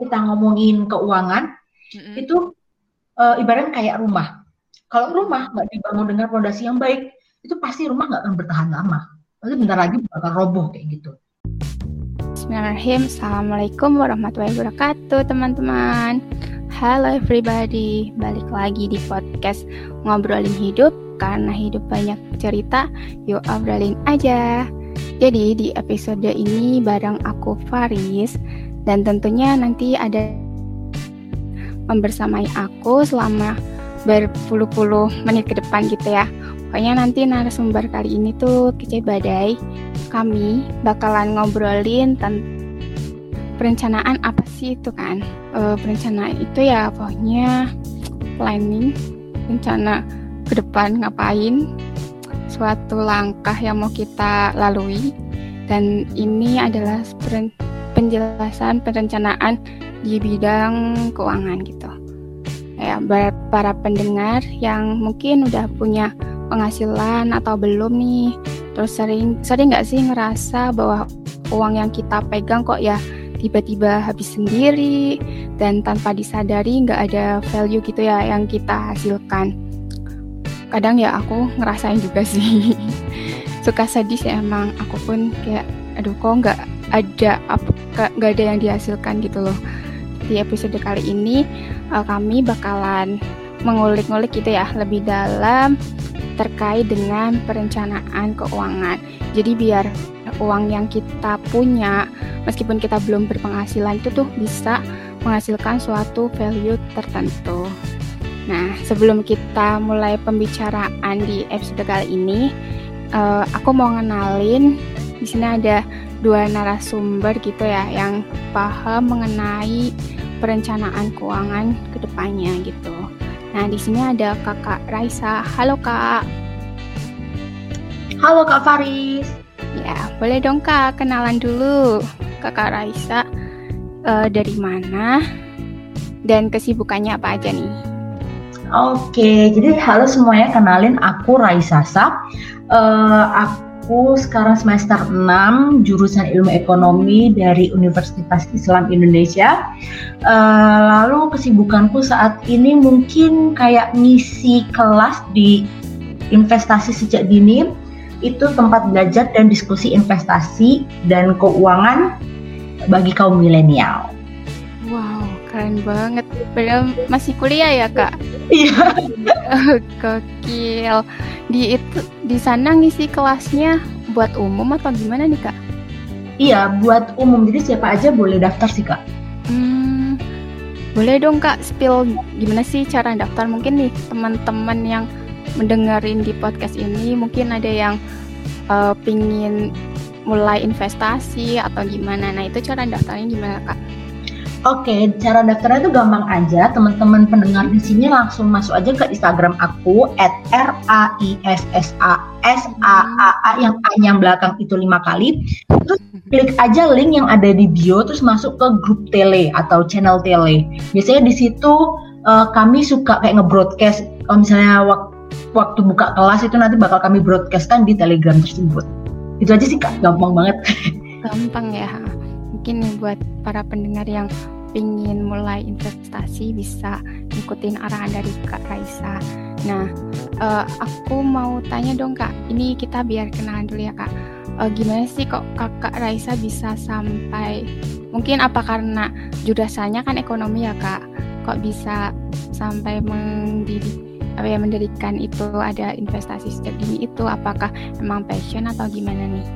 kita ngomongin keuangan mm-hmm. itu uh, ibarat kayak rumah. Kalau rumah nggak dibangun dengan fondasi yang baik, itu pasti rumah nggak akan bertahan lama. Pasti bentar lagi bakal roboh kayak gitu. Bismillahirrahmanirrahim. Assalamualaikum warahmatullahi wabarakatuh, teman-teman. Halo everybody, balik lagi di podcast ngobrolin hidup karena hidup banyak cerita, yuk obrolin aja. Jadi di episode ini bareng aku Faris dan tentunya nanti ada membersamai aku selama berpuluh-puluh menit ke depan gitu ya. Pokoknya nanti narasumber kali ini tuh kece badai. Kami bakalan ngobrolin tentang perencanaan apa sih itu kan? E, perencanaan itu ya pokoknya planning, rencana ke depan ngapain, suatu langkah yang mau kita lalui. Dan ini adalah penjelasan perencanaan di bidang keuangan gitu. Ya, para pendengar yang mungkin udah punya penghasilan atau belum nih, terus sering sering nggak sih ngerasa bahwa uang yang kita pegang kok ya tiba-tiba habis sendiri dan tanpa disadari nggak ada value gitu ya yang kita hasilkan. Kadang ya aku ngerasain juga sih. Suka sedih sih emang aku pun kayak aduh kok nggak ada apa nggak ada yang dihasilkan gitu loh. Di episode kali ini uh, kami bakalan mengulik-ngulik gitu ya lebih dalam terkait dengan perencanaan keuangan. Jadi biar uang yang kita punya meskipun kita belum berpenghasilan itu tuh bisa menghasilkan suatu value tertentu. Nah sebelum kita mulai pembicaraan di episode kali ini uh, aku mau ngenalin di sini ada dua narasumber gitu ya yang paham mengenai perencanaan keuangan ke depannya gitu. Nah, di sini ada Kakak Raisa. Halo, Kak. Halo, Kak Faris. Ya, boleh dong, Kak, kenalan dulu. Kakak Raisa uh, dari mana dan kesibukannya apa aja nih? Oke, jadi halo semuanya, kenalin aku Raisa Sap. Uh, aku aku sekarang semester 6 jurusan ilmu ekonomi dari Universitas Islam Indonesia. Uh, lalu kesibukanku saat ini mungkin kayak ngisi kelas di investasi sejak dini. Itu tempat belajar dan diskusi investasi dan keuangan bagi kaum milenial. Wow, keren banget. Padahal masih kuliah ya, Kak? Iya. Gokil di itu di sana ngisi kelasnya buat umum atau gimana nih kak? Iya buat umum jadi siapa aja boleh daftar sih kak. Hmm, boleh dong kak spill gimana sih cara daftar mungkin nih teman-teman yang mendengarin di podcast ini mungkin ada yang uh, pingin mulai investasi atau gimana. Nah itu cara daftarnya gimana kak? Oke, cara daftarnya itu gampang aja. Teman-teman pendengar di sini langsung masuk aja ke Instagram aku @raissasa yang A yang belakang itu lima kali. Terus klik aja link yang ada di bio, terus masuk ke grup tele atau channel tele. Biasanya di situ uh, kami suka kayak ngebroadcast. Kalau misalnya waktu, waktu buka kelas itu nanti bakal kami broadcastkan di Telegram tersebut. Itu aja sih kak, gampang banget. Gampang ya. Mungkin buat para pendengar yang ingin mulai investasi bisa ikutin arahan dari Kak Raisa. Nah, uh, aku mau tanya dong Kak, ini kita biar kenalan dulu ya Kak. Uh, gimana sih kok Kakak Raisa bisa sampai mungkin apa karena jurusannya kan ekonomi ya Kak? Kok bisa sampai mendidik apa ya mendirikan itu ada investasi sejak dini itu apakah emang passion atau gimana nih?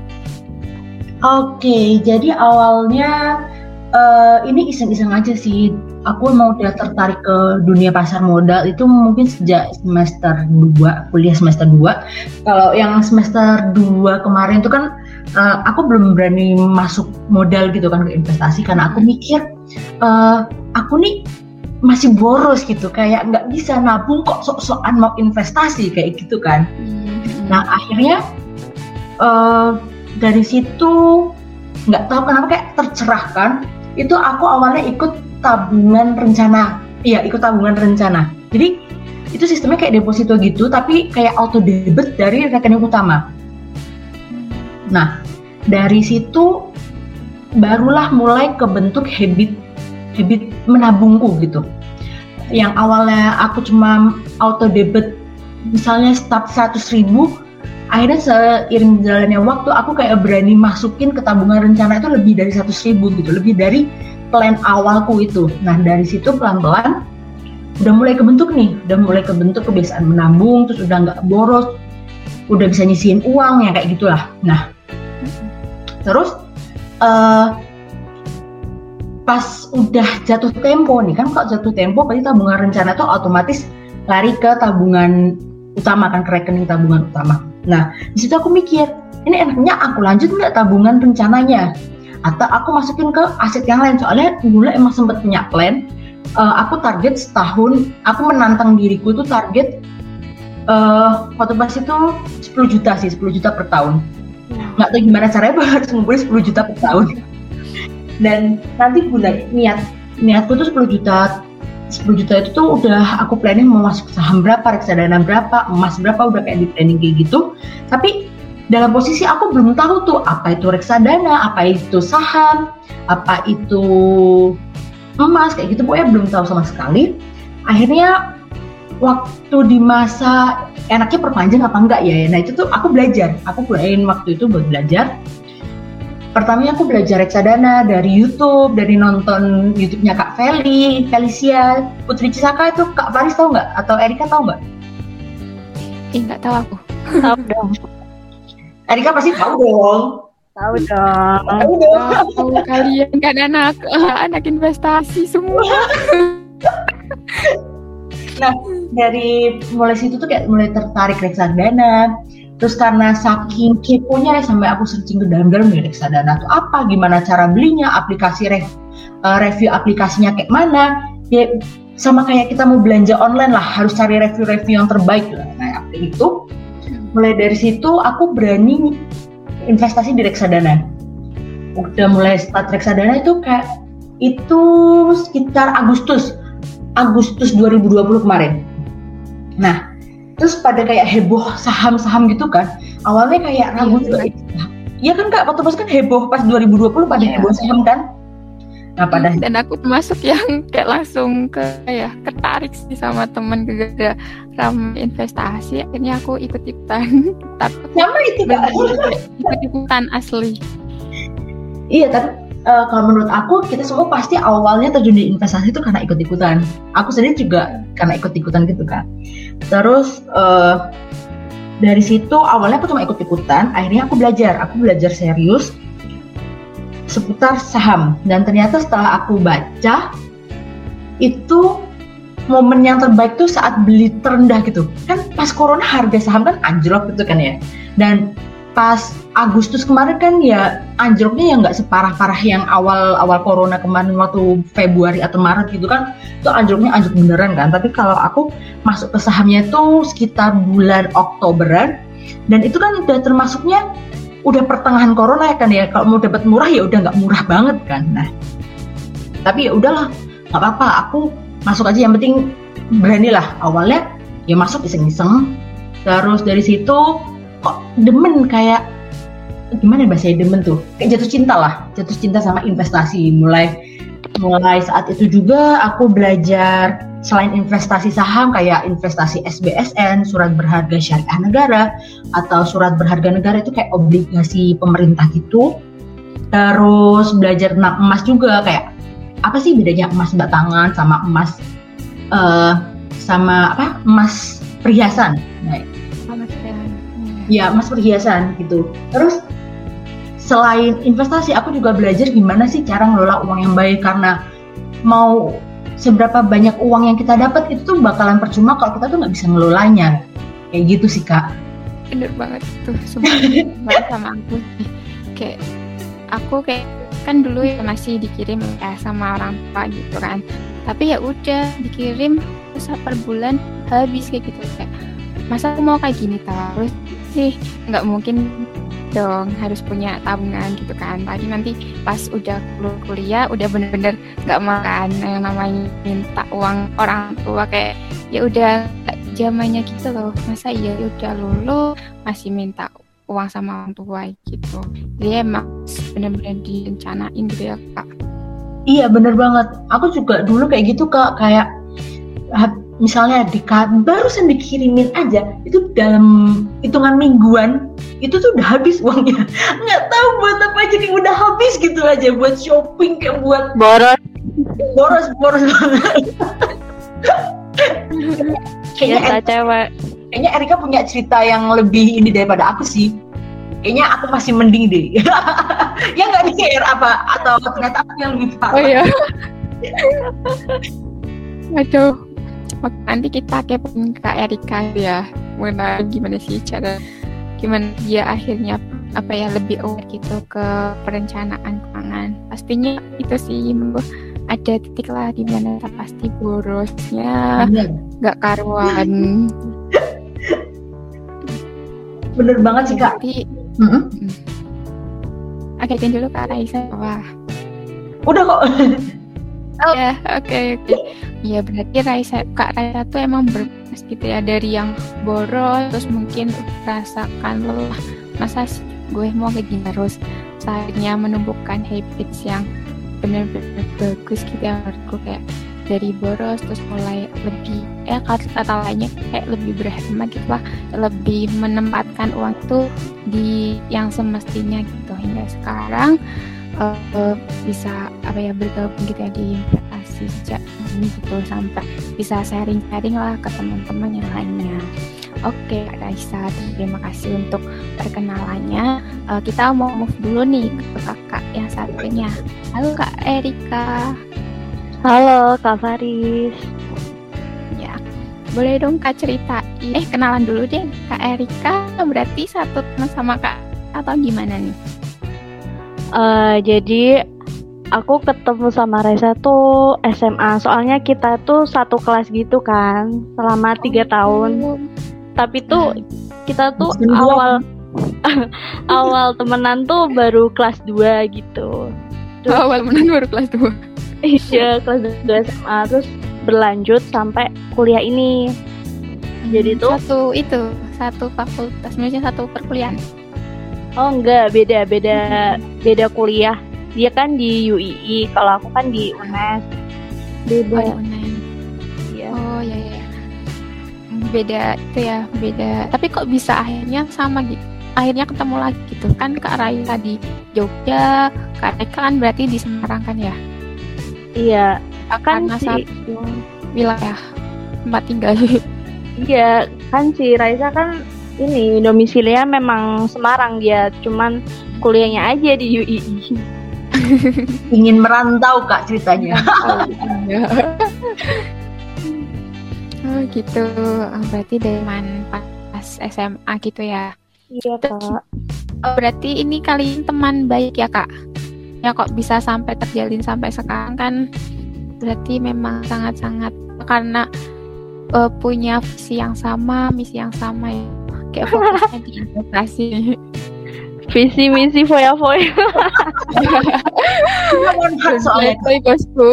Oke, jadi awalnya uh, ini iseng-iseng aja sih. Aku mau dia tertarik ke dunia pasar modal itu mungkin sejak semester 2, kuliah semester 2. Kalau yang semester 2 kemarin itu kan uh, aku belum berani masuk modal gitu kan ke investasi karena aku mikir uh, aku nih masih boros gitu kayak nggak bisa nabung kok sok-sokan mau investasi kayak gitu kan. Hmm. Nah akhirnya uh, dari situ nggak tahu kenapa kayak tercerahkan itu aku awalnya ikut tabungan rencana. Iya ikut tabungan rencana. Jadi itu sistemnya kayak deposito gitu tapi kayak auto debit dari rekening utama. Nah dari situ barulah mulai kebentuk habit habit menabungku gitu. Yang awalnya aku cuma auto debit misalnya start 100 ribu akhirnya seiring jalannya waktu aku kayak berani masukin ke tabungan rencana itu lebih dari 100 ribu gitu. Lebih dari plan awalku itu. Nah dari situ pelan-pelan udah mulai kebentuk nih. Udah mulai kebentuk kebiasaan menabung terus udah nggak boros. Udah bisa nyisihin uang ya kayak gitulah. Nah terus uh, pas udah jatuh tempo nih kan kalau jatuh tempo pasti tabungan rencana tuh otomatis lari ke tabungan utama kan ke rekening tabungan utama. Nah di situ aku mikir ini enaknya aku lanjut nggak tabungan rencananya? Atau aku masukin ke aset yang lain? Soalnya dulu emang sempat punya plan uh, aku target setahun aku menantang diriku itu target uh, waktu pas itu 10 juta sih 10 juta per tahun. Hmm. nggak tahu gimana caranya harus ngumpulin 10 juta per tahun. Dan nanti bulan niat niatku tuh 10 juta 10 juta itu tuh udah aku planning mau masuk saham berapa, reksadana berapa, emas berapa, udah kayak di planning kayak gitu. Tapi dalam posisi aku belum tahu tuh apa itu reksadana, apa itu saham, apa itu emas kayak gitu pokoknya belum tahu sama sekali. Akhirnya waktu di masa enaknya perpanjang apa enggak ya? Nah itu tuh aku belajar, aku pulain waktu itu buat belajar pertamanya aku belajar reksadana dari YouTube, dari nonton YouTube-nya Kak Feli, Felicia, Putri Cisaka itu Kak Faris tahu nggak? Atau Erika tahu nggak? Ih nggak tahu aku. tahu dong. Erika pasti tahu dong. Tahu dong. Tahu dong. Tahu kalian kan anak anak investasi semua. nah dari mulai situ tuh kayak mulai tertarik reksadana Terus karena saking keponya ya sampai aku searching ke dalam-dalam ya reksadana itu apa, gimana cara belinya, aplikasi rev, uh, review aplikasinya kayak mana. Ya sama kayak kita mau belanja online lah, harus cari review-review yang terbaik lah. Nah, itu mulai dari situ aku berani investasi di reksadana. Udah mulai start reksadana itu kayak itu sekitar Agustus Agustus 2020 kemarin. Nah, terus pada kayak heboh saham-saham gitu kan awalnya kayak ragu juga Iya. kan kak? Waktu pas kan heboh pas 2020 pada yeah. heboh saham kan? Nah pada dan aku termasuk yang kayak langsung ke ya ketarik sih sama temen gara ram investasi. Akhirnya aku ikut ikutan tapi sama itu kak? ikut ikutan asli. Iya tapi uh, kalau menurut aku kita semua pasti awalnya terjun di investasi itu karena ikut-ikutan. Aku sendiri juga karena ikut-ikutan gitu kan. Terus uh, dari situ awalnya aku cuma ikut-ikutan, akhirnya aku belajar, aku belajar serius seputar saham dan ternyata setelah aku baca itu momen yang terbaik tuh saat beli terendah gitu kan pas corona harga saham kan anjlok gitu kan ya dan pas Agustus kemarin kan ya anjloknya ya nggak separah-parah yang awal-awal corona kemarin waktu Februari atau Maret gitu kan itu anjloknya anjlok beneran kan. Tapi kalau aku masuk ke sahamnya itu sekitar bulan Oktoberan dan itu kan udah termasuknya udah pertengahan corona ya kan ya. Kalau mau dapat murah ya udah nggak murah banget kan. Nah tapi ya udahlah nggak apa-apa aku masuk aja. Yang penting beranilah awalnya ya masuk iseng-iseng. Terus dari situ kok demen kayak gimana bahasa demen tuh? Kayak jatuh cinta lah jatuh cinta sama investasi. Mulai mulai saat itu juga aku belajar selain investasi saham kayak investasi SBSN surat berharga syariah negara atau surat berharga negara itu kayak obligasi pemerintah gitu. Terus belajar tentang emas juga kayak apa sih bedanya emas batangan sama emas uh, sama apa? Emas perhiasan. Nah, ya emas perhiasan gitu. Terus selain investasi aku juga belajar gimana sih cara ngelola uang yang baik. Karena mau seberapa banyak uang yang kita dapat itu tuh bakalan percuma kalau kita tuh nggak bisa ngelolanya. Kayak gitu sih kak. Bener banget tuh semua sama aku. Kayak aku kayak kan dulu ya masih dikirim ya sama orang tua gitu kan. Tapi ya udah dikirim terus per bulan habis kayak gitu. Kayak masa aku mau kayak gini terus sih. Nggak mungkin dong harus punya tabungan gitu kan. Tadi nanti pas udah kuliah udah bener-bener nggak makan yang namanya minta uang orang tua kayak ya udah zamannya gitu loh. Masa iya ya udah lulu masih minta uang sama orang tua gitu. Jadi emang bener-bener direncanain gitu ya kak. Iya bener banget. Aku juga dulu kayak gitu kak. Kayak misalnya di barusan dikirimin aja itu dalam hitungan mingguan itu tuh udah habis uangnya. Nggak tahu buat apa jadi udah habis gitu aja buat shopping kayak buat boros. Boros boros banget. Kayaknya cewek. kayaknya Erika punya cerita yang lebih ini daripada aku sih. Kayaknya aku masih mending deh. Ya nggak nih apa atau ternyata aku yang lebih parah oh iya. Aduh nanti kita kepoin Kak Erika ya mengenai gimana sih cara gimana dia akhirnya apa ya lebih aware gitu ke perencanaan keuangan pastinya itu sih ada titik lah di mana pasti borosnya nggak karuan bener banget sih kak Jadi, mm -hmm. Oke, dulu Kak Raisa. Wah. Udah kok. Oh ya, oke oke. Iya berarti Raisa Kak Raisa tuh emang berproses gitu ya dari yang boros terus mungkin rasakan lelah. Masa sih gue mau kayak gini terus? Akhirnya menumbuhkan habits yang benar-benar bagus gitu ya menurutku. Kayak dari boros terus mulai lebih ya kata-kata lainnya kayak lebih berhemat gitu lah. Lebih menempatkan uang itu di yang semestinya gitu. Hingga sekarang uh, bisa apa ya bergabung gitu ya di investasi sejak ini gitu sampai bisa sharing-sharing lah ke teman-teman yang lainnya. Oke, Kak Raisa, terima kasih untuk perkenalannya. Uh, kita mau move dulu nih ke kakak yang satunya. Halo Kak Erika. Halo Kak Faris. Ya, boleh dong Kak cerita. Eh, kenalan dulu deh. Kak Erika berarti satu teman sama Kak atau gimana nih? Uh, jadi aku ketemu sama Reza tuh SMA. Soalnya kita tuh satu kelas gitu kan, selama tiga oh, tahun. Tapi tuh hmm. kita tuh awal awal temenan tuh baru kelas 2 gitu. Terus, awal temenan baru kelas 2. iya, kelas 2 SMA terus berlanjut sampai kuliah ini. Jadi tuh satu itu, satu fakultas, maksudnya satu perkuliahan. Oh enggak, beda beda beda kuliah. Dia kan di UII, kalau aku kan di UNES. Beda. Oh, UNES. Iya. Oh ya ya. Beda itu ya, beda. Tapi kok bisa akhirnya sama gitu? Akhirnya ketemu lagi gitu kan Kak Raisa di Jogja, Kak Raisa kan berarti di Semarang kan ya? Iya. Kan Karena si... satu wilayah tempat tinggal. Iya, kan si Raisa kan ini domisilinya memang Semarang dia, cuman kuliahnya aja di UII. Ingin merantau kak ceritanya. oh gitu, oh, berarti dari man pas SMA gitu ya? Iya kak. Oh, berarti ini kali teman baik ya kak? Ya kok bisa sampai terjalin sampai sekarang kan? Berarti memang sangat-sangat karena uh, punya visi yang sama, misi yang sama ya kayak fokusnya di investasi visi misi foya foya. Soalnya bosku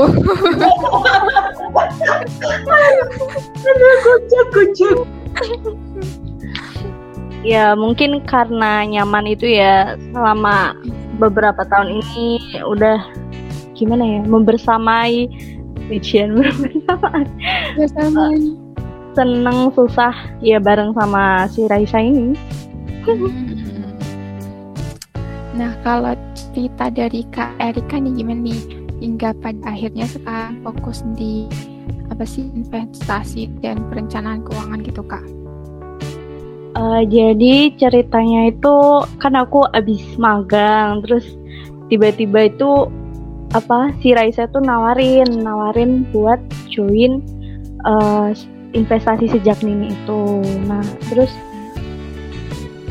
ya mungkin karena nyaman itu ya selama beberapa tahun ini udah gimana ya membersamai ujian bersamai seneng susah ya bareng sama si Raisa ini. Nah kalau cerita dari Kak Erika nih gimana nih hingga pada akhirnya sekarang fokus di apa sih investasi dan perencanaan keuangan gitu Kak? Uh, jadi ceritanya itu kan aku abis magang terus tiba-tiba itu apa si Raisa tuh nawarin nawarin buat join uh, investasi sejak Nini itu. Nah, terus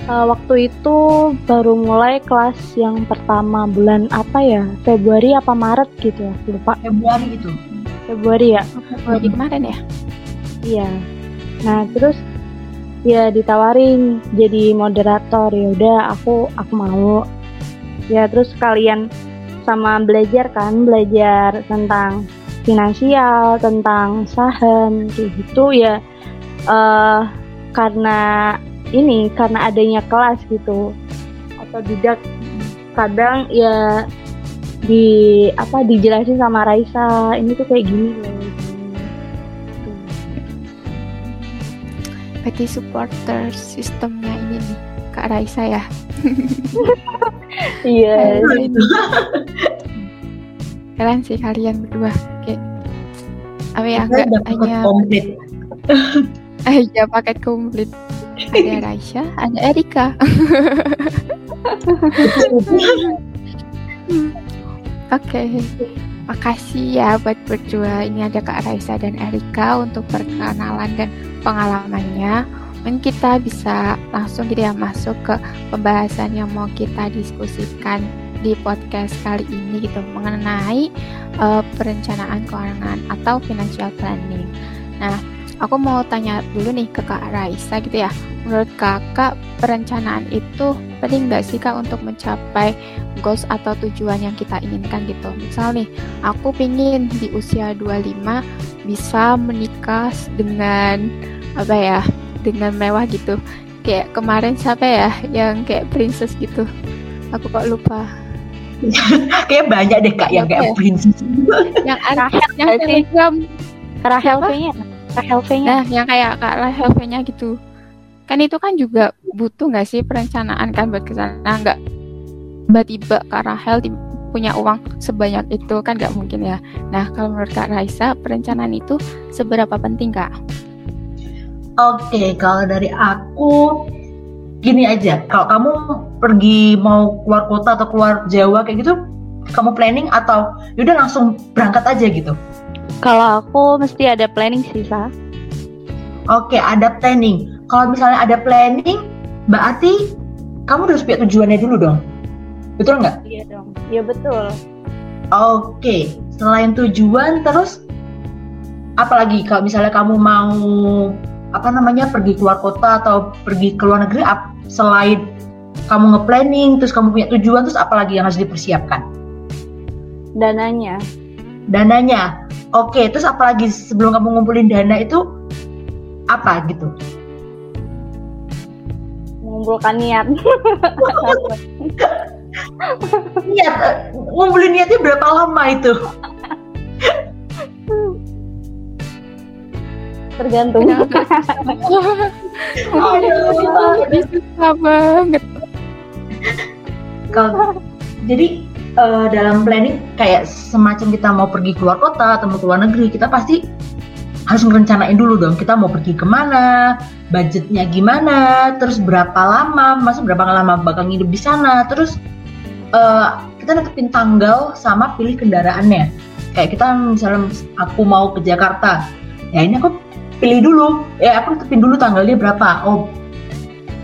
uh, waktu itu baru mulai kelas yang pertama bulan apa ya? Februari apa Maret gitu ya? Lupa. Februari itu. Februari ya? Februari kemarin ya? Iya. Nah, terus ya ditawarin jadi moderator ya udah aku aku mau ya terus kalian sama belajar kan belajar tentang finansial, tentang saham kayak gitu ya uh, karena ini karena adanya kelas gitu. Atau tidak kadang ya di apa dijelasin sama Raisa ini tuh kayak gini loh berarti supporter sistemnya ini nih Kak Raisa ya. Iya. Keren sih kalian berdua kayak apa ya enggak hanya komplit. aja paket komplit ada Raisa ada Erika Oke, makasih ya buat berdua. Ini ada Kak Raisa dan Erika untuk perkenalan dan pengalamannya. Mungkin kita bisa langsung gitu ya masuk ke pembahasan yang mau kita diskusikan di podcast kali ini gitu mengenai uh, perencanaan keuangan atau financial planning. Nah, aku mau tanya dulu nih ke Kak Raisa gitu ya. Menurut kakak perencanaan itu penting nggak sih kak untuk mencapai goals atau tujuan yang kita inginkan gitu? Misal nih, aku pingin di usia 25 bisa menikah dengan apa ya? Dengan mewah gitu. Kayak kemarin siapa ya yang kayak princess gitu? Aku kok lupa. Kayak banyak deh kak yang kayak ya? princess. Yang ada yang telegram. Rahel Apa? V-nya Nah, yang kayak Kak Rahel V-nya gitu. Kan itu kan juga butuh nggak sih perencanaan kan buat ke sana nggak tiba-tiba Kak Rahel di- punya uang sebanyak itu kan nggak mungkin ya. Nah, kalau menurut Kak Raisa, perencanaan itu seberapa penting Kak? Oke, kalau dari aku gini aja. Kalau kamu pergi mau keluar kota atau keluar Jawa kayak gitu, kamu planning atau yaudah langsung berangkat aja gitu. Kalau aku mesti ada planning sih Sa Oke, ada planning. Kalau misalnya ada planning, berarti kamu harus punya tujuannya dulu dong. Betul nggak? iya dong iya betul Oke, selain tujuan terus apalagi kalau misalnya kamu mau apa namanya pergi keluar kota atau pergi ke luar negeri selain kamu nge-planning terus kamu punya tujuan terus apalagi yang harus dipersiapkan? dananya Dananya. Oke, terus apalagi sebelum kamu ngumpulin dana itu apa gitu? mengumpulkan niat Niat, eh, ngumpulin niatnya berapa lama itu? tergantung susah banget. Kalau jadi eh, dalam planning kayak semacam kita mau pergi keluar kota atau mau keluar negeri kita pasti harus merencanain dulu dong kita mau pergi ke mana budgetnya gimana terus berapa lama masuk berapa lama bakal ngidup di sana terus eh, kita netepin tanggal sama pilih kendaraannya. Kayak kita misalnya aku mau ke Jakarta ya ini aku pilih dulu ya aku netepin dulu tanggalnya berapa oh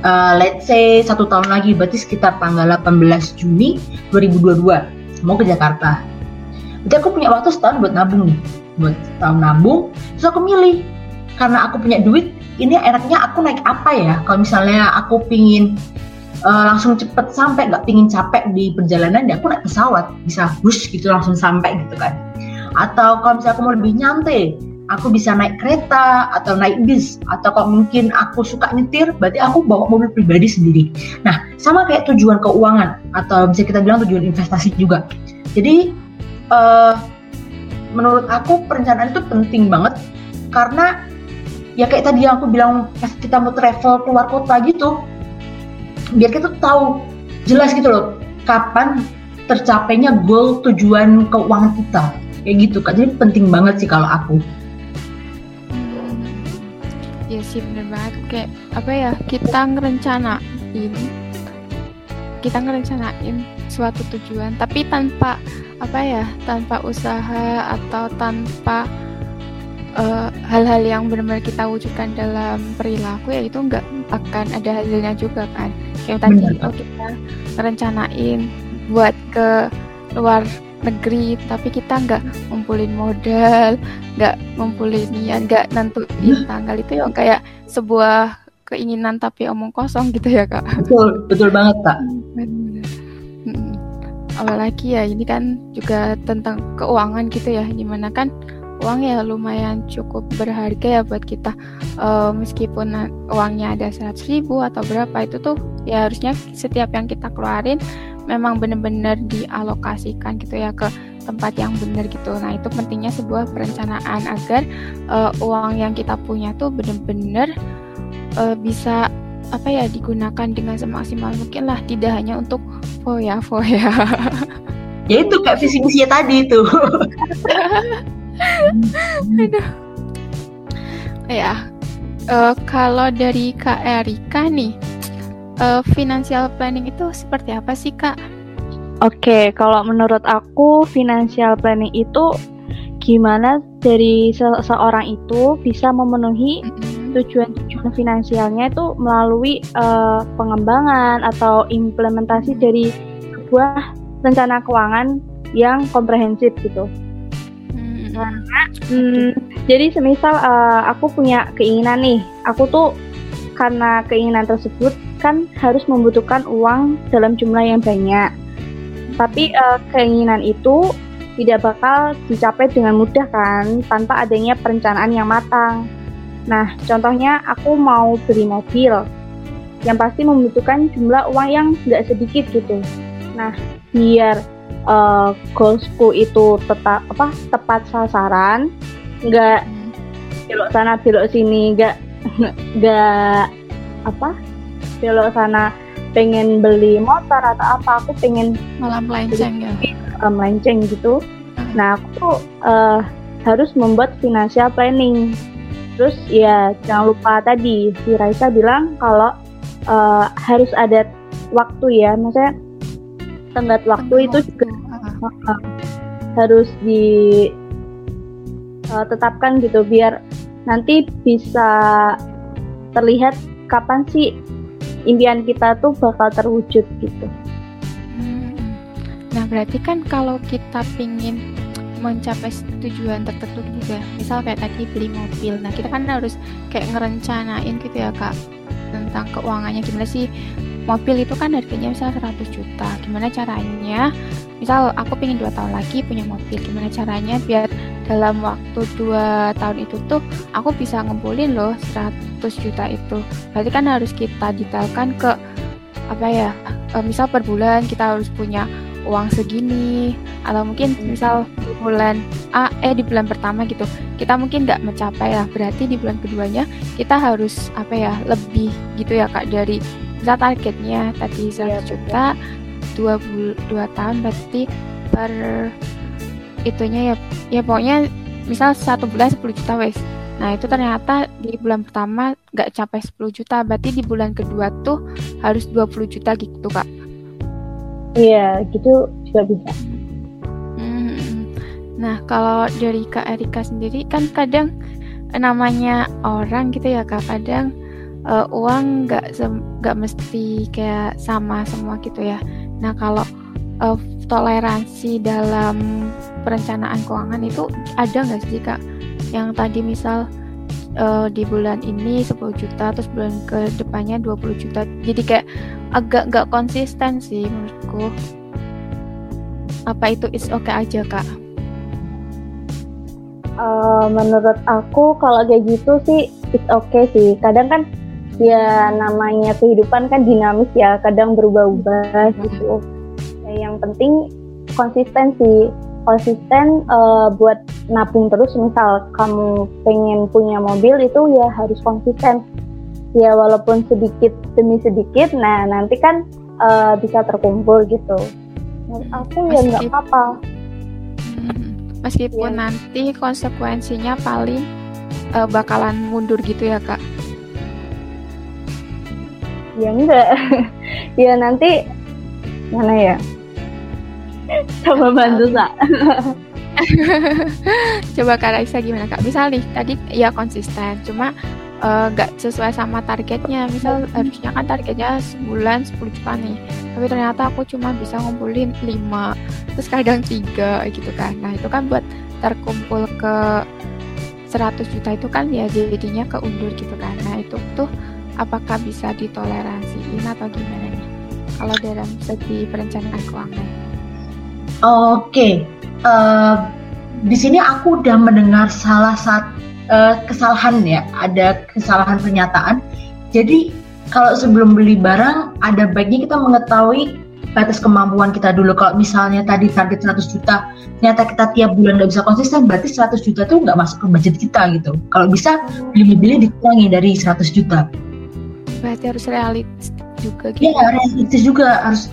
uh, let's say satu tahun lagi berarti sekitar tanggal 18 Juni 2022 mau ke Jakarta. Berarti aku punya waktu setahun buat nabung nih buat setahun nabung. Terus aku milih karena aku punya duit ini enaknya aku naik apa ya? Kalau misalnya aku pingin uh, langsung cepet sampai nggak pingin capek di perjalanan ya aku naik pesawat bisa bus gitu langsung sampai gitu kan. Atau kalau misalnya aku mau lebih nyantai aku bisa naik kereta atau naik bis atau kalau mungkin aku suka nyetir berarti aku bawa mobil pribadi sendiri. Nah sama kayak tujuan keuangan atau bisa kita bilang tujuan investasi juga. Jadi eh, menurut aku perencanaan itu penting banget karena ya kayak tadi yang aku bilang pas kita mau travel keluar kota gitu biar kita tahu jelas gitu loh kapan tercapainya goal tujuan keuangan kita. Kayak gitu kan jadi penting banget sih kalau aku Iya sih bener banget. Kayak apa ya kita ngerencanain kita ngerencanain suatu tujuan tapi tanpa apa ya tanpa usaha atau tanpa eh, hal-hal yang benar-benar kita wujudkan dalam perilaku ya itu nggak akan ada hasilnya juga kan. Kayak tadi oh kita ngerencanain buat ke luar negeri tapi kita nggak ngumpulin modal nggak ngumpulin niat nggak nentuin tanggal. Itu ya kayak sebuah keinginan tapi omong kosong gitu ya kak. Betul betul banget kak. Apalagi ya ini kan juga tentang keuangan gitu ya, di mana kan uang ya lumayan cukup berharga ya buat kita. Eh, meskipun uangnya ada 100 ribu atau berapa itu tuh ya harusnya setiap yang kita keluarin memang benar-benar dialokasikan gitu ya ke tempat yang benar gitu. Nah, itu pentingnya sebuah perencanaan agar uh, uang yang kita punya tuh benar-benar uh, bisa apa ya digunakan dengan semaksimal mungkin lah, tidak hanya untuk foya-foya. ya itu kayak visi misinya tadi itu. Aduh. Ya, uh, kalau dari Kak Erika nih, uh, financial planning itu seperti apa sih Kak? Oke, kalau menurut aku financial planning itu gimana dari seseorang itu bisa memenuhi tujuan-tujuan finansialnya itu melalui uh, pengembangan atau implementasi dari sebuah rencana keuangan yang komprehensif gitu. Nah, hmm, jadi semisal uh, aku punya keinginan nih, aku tuh karena keinginan tersebut kan harus membutuhkan uang dalam jumlah yang banyak. Tapi uh, keinginan itu tidak bakal dicapai dengan mudah kan tanpa adanya perencanaan yang matang. Nah, contohnya aku mau beli mobil, yang pasti membutuhkan jumlah uang yang nggak sedikit gitu. Nah, biar uh, goalsku itu tetap apa tepat sasaran nggak belok sana belok sini nggak nggak apa belok sana pengen beli motor atau apa aku pengen malah melenceng ya? melenceng gitu. Hmm. nah aku tuh uh, harus membuat financial planning. Terus ya jangan lupa tadi si Raisa bilang kalau uh, harus ada waktu ya. Maksudnya tenggat waktu itu juga uh, harus ditetapkan uh, gitu biar nanti bisa terlihat kapan sih impian kita tuh bakal terwujud gitu. Hmm. Nah berarti kan kalau kita pingin mencapai tujuan tertentu juga, misal kayak tadi beli mobil, nah kita kan harus kayak ngerencanain gitu ya kak tentang keuangannya. Gimana sih? Mobil itu kan harganya misal 100 juta. Gimana caranya? Misal aku pengen dua tahun lagi punya mobil. Gimana caranya biar dalam waktu dua tahun itu tuh aku bisa ngumpulin loh 100 juta itu. Berarti kan harus kita detailkan ke apa ya e, misal per bulan kita harus punya uang segini. Atau mungkin misal di bulan A eh di bulan pertama gitu kita mungkin nggak mencapai lah. Berarti di bulan keduanya kita harus apa ya lebih gitu ya kak dari misal targetnya tadi 100 ya, juta dua bul dua tahun berarti per itunya ya ya pokoknya misal satu bulan 10 juta wes. Nah itu ternyata di bulan pertama nggak capai 10 juta berarti di bulan kedua tuh harus 20 juta gitu kak iya gitu juga bisa hmm. nah kalau dari kak Erika sendiri kan kadang namanya orang gitu ya kak kadang uh, uang nggak nggak mesti kayak sama semua gitu ya. Nah kalau uh, toleransi dalam perencanaan keuangan itu ada nggak sih kak? Yang tadi misal uh, di bulan ini 10 juta, terus bulan ke depannya 20 juta. Jadi kayak agak nggak konsisten sih menurutku. Apa itu is oke okay aja kak? Uh, menurut aku kalau kayak gitu sih it's okay sih. Kadang kan ya namanya kehidupan kan dinamis ya kadang berubah-ubah gitu ya, yang penting konsistensi konsisten uh, buat nabung terus. Misal kamu pengen punya mobil itu ya harus konsisten. Ya walaupun sedikit demi sedikit nah nanti kan uh, bisa terkumpul gitu. Menurut aku ya nggak apa-apa. Hmm, meskipun ya. nanti konsekuensinya paling uh, bakalan mundur gitu ya kak? Ya enggak. Ya nanti mana ya coba bantu sa coba kak Raisa gimana kak? Misal nih tadi ya konsisten. Cuma eh, nggak uh, sesuai sama targetnya. Misal harusnya kan targetnya sebulan 10 juta nih. Tapi ternyata aku cuma bisa ngumpulin 5 terus kadang tiga gitu kan. Nah itu kan buat terkumpul ke 100 juta itu kan ya jadinya keundur gitu kan. Nah itu tuh apakah bisa ditoleransiin atau gimana nih? Kalau dalam segi perencanaan keuangan? Oke, okay. uh, eh, di sini aku udah mendengar salah satu uh, kesalahan ya, ada kesalahan pernyataan. Jadi kalau sebelum beli barang, ada baiknya kita mengetahui batas kemampuan kita dulu. Kalau misalnya tadi target 100 juta, ternyata kita tiap bulan nggak bisa konsisten, berarti 100 juta tuh nggak masuk ke budget kita gitu. Kalau bisa beli mobilnya dikurangi dari 100 juta. Berarti harus realistis juga gitu. Iya, realistis juga harus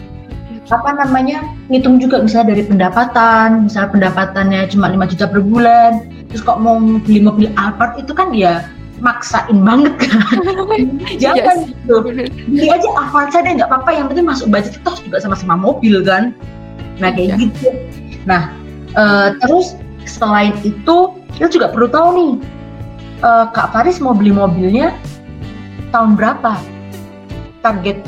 apa namanya ngitung juga misalnya dari pendapatan misalnya pendapatannya cuma 5 juta per bulan terus kok mau beli mobil Alphard itu kan ya maksain banget kan. Jangan yes. gitu. Beli aja Alphard saja nggak apa-apa yang penting masuk budget kita juga sama-sama mobil kan. Nah kayak yeah. gitu. Nah uh, terus selain itu kita juga perlu tahu nih uh, Kak Faris mau beli mobilnya tahun berapa? Target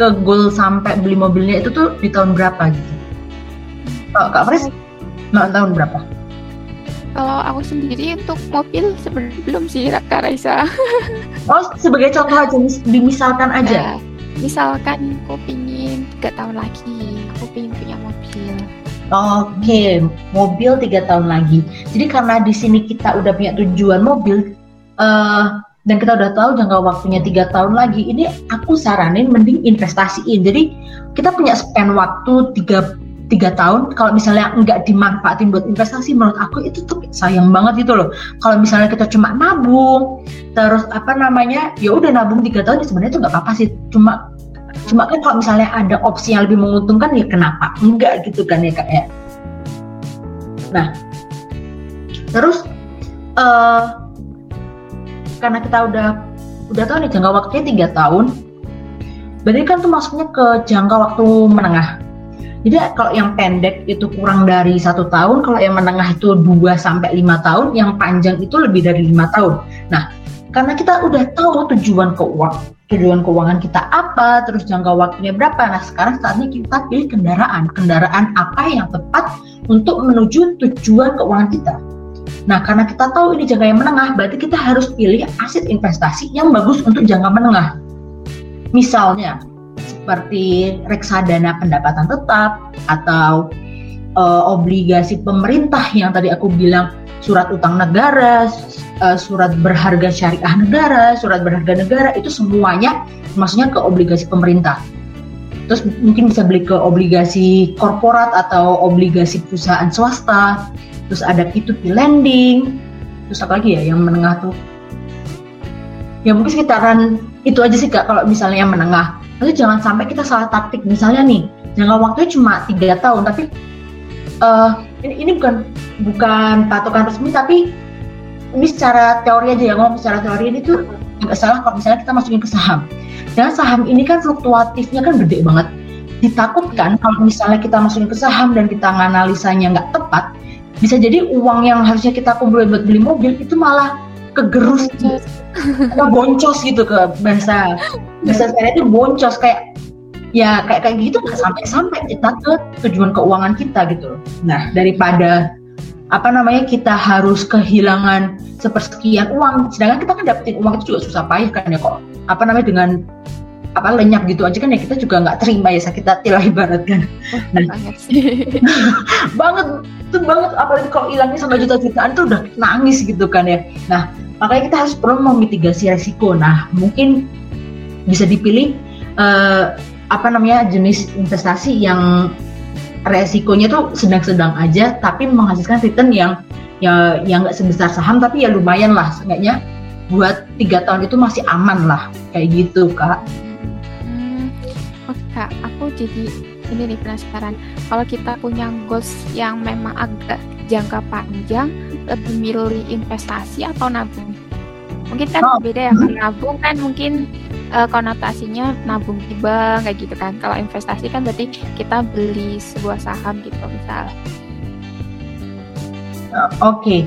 ke goal sampai beli mobilnya itu tuh di tahun berapa gitu? Kalau Kak Fris, mau tahun berapa? Kalau aku sendiri untuk mobil sebenarnya belum sih Kak Raisa. oh sebagai contoh aja, dimisalkan aja. Ya, misalkan aku pingin tiga tahun lagi, aku pingin punya mobil. Oke, okay. mobil tiga tahun lagi. Jadi karena di sini kita udah punya tujuan mobil, uh, dan kita udah tahu jangka waktunya tiga tahun lagi. Ini aku saranin mending investasiin. Jadi kita punya spend waktu tiga tiga tahun. Kalau misalnya nggak dimanfaatin buat investasi menurut aku itu tuh sayang banget gitu loh. Kalau misalnya kita cuma nabung terus apa namanya ya udah nabung tiga tahun ya sebenarnya itu nggak apa-apa sih. Cuma cuma kan kalau misalnya ada opsi yang lebih menguntungkan ya kenapa enggak gitu kan ya kak ya? Nah terus uh, karena kita udah udah tahu nih jangka waktunya tiga tahun berarti kan tuh masuknya ke jangka waktu menengah. Jadi kalau yang pendek itu kurang dari satu tahun kalau yang menengah itu 2 sampai lima tahun yang panjang itu lebih dari lima tahun. Nah karena kita udah tahu tujuan keuangan tujuan keuangan kita apa terus jangka waktunya berapa nah sekarang saatnya kita pilih kendaraan. Kendaraan apa yang tepat untuk menuju tujuan keuangan kita Nah, karena kita tahu ini jangka yang menengah, berarti kita harus pilih aset investasi yang bagus untuk jangka menengah. Misalnya, seperti reksadana pendapatan tetap atau uh, obligasi pemerintah yang tadi aku bilang surat utang negara, uh, surat berharga syariah negara, surat berharga negara itu semuanya maksudnya ke obligasi pemerintah. Terus mungkin bisa beli ke obligasi korporat atau obligasi perusahaan swasta terus ada P2P lending, terus apa lagi ya yang menengah tuh? Ya mungkin sekitaran itu aja sih kak kalau misalnya yang menengah. Tapi jangan sampai kita salah taktik. Misalnya nih, jangka waktunya cuma tiga tahun, tapi uh, ini, ini bukan bukan patokan resmi, tapi ini secara teori aja ya ngomong secara teori ini tuh nggak salah kalau misalnya kita masukin ke saham. Dan saham ini kan fluktuatifnya kan gede banget. Ditakutkan kalau misalnya kita masukin ke saham dan kita nganalisanya nggak tepat, bisa jadi uang yang harusnya kita kumpulin buat beli mobil itu malah kegerus atau boncos gitu ke bahasa bahasa saya itu boncos. Kayak ya kayak kayak gitu nggak sampai sampai kita ke tujuan keuangan kita gitu nah daripada apa namanya kita harus kehilangan sepersekian uang sedangkan kita kan dapetin uang itu juga susah payah kan ya kok. Apa namanya dengan apa lenyap gitu aja kan ya kita juga nggak terima ya sakit hati lah ibaratkan. Nah, banget banget tuh banget apalagi kalau hilangnya sampai juta-jutaan tuh udah nangis gitu kan ya. Nah makanya kita harus perlu memitigasi resiko. Nah mungkin bisa dipilih uh, apa namanya jenis investasi yang resikonya tuh sedang-sedang aja tapi menghasilkan return yang ya yang nggak sebesar saham tapi ya lumayan lah seenggaknya buat tiga tahun itu masih aman lah kayak gitu kak kak aku jadi ini nih penasaran kalau kita punya goals yang memang agak jangka panjang lebih milih investasi atau nabung mungkin kan oh. beda ya kan nabung kan mungkin uh, konotasinya nabung di bank kayak gitu kan kalau investasi kan berarti kita beli sebuah saham gitu misal uh, oke okay.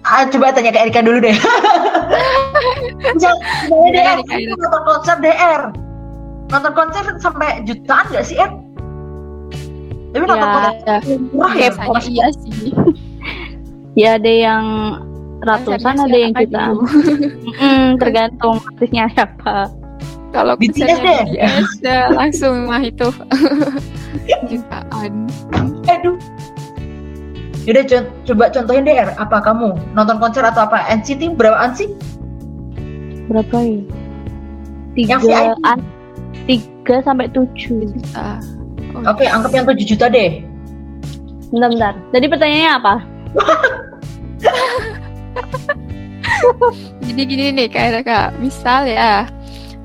Ah, coba tanya ke Erika dulu deh. Misalnya, DR, nonton konser DR nonton konser sampai jutaan gak sih Ed? Tapi nonton ya, konser murah ya pokoknya iya sih. ya ada yang ratusan ada yang juta. mm, tergantung artisnya siapa. Kalau BTS deh. BTS ya, langsung mah itu jutaan. Aduh. Yaudah co coba contohin deh apa kamu nonton konser atau apa NCT berapaan sih? Berapa ya? Tiga 3 sampai 7 juta. Oh, Oke, okay, anggap yang 7 juta deh. Bentar, bentar. Jadi pertanyaannya apa? Jadi gini nih kayak kak, misal ya,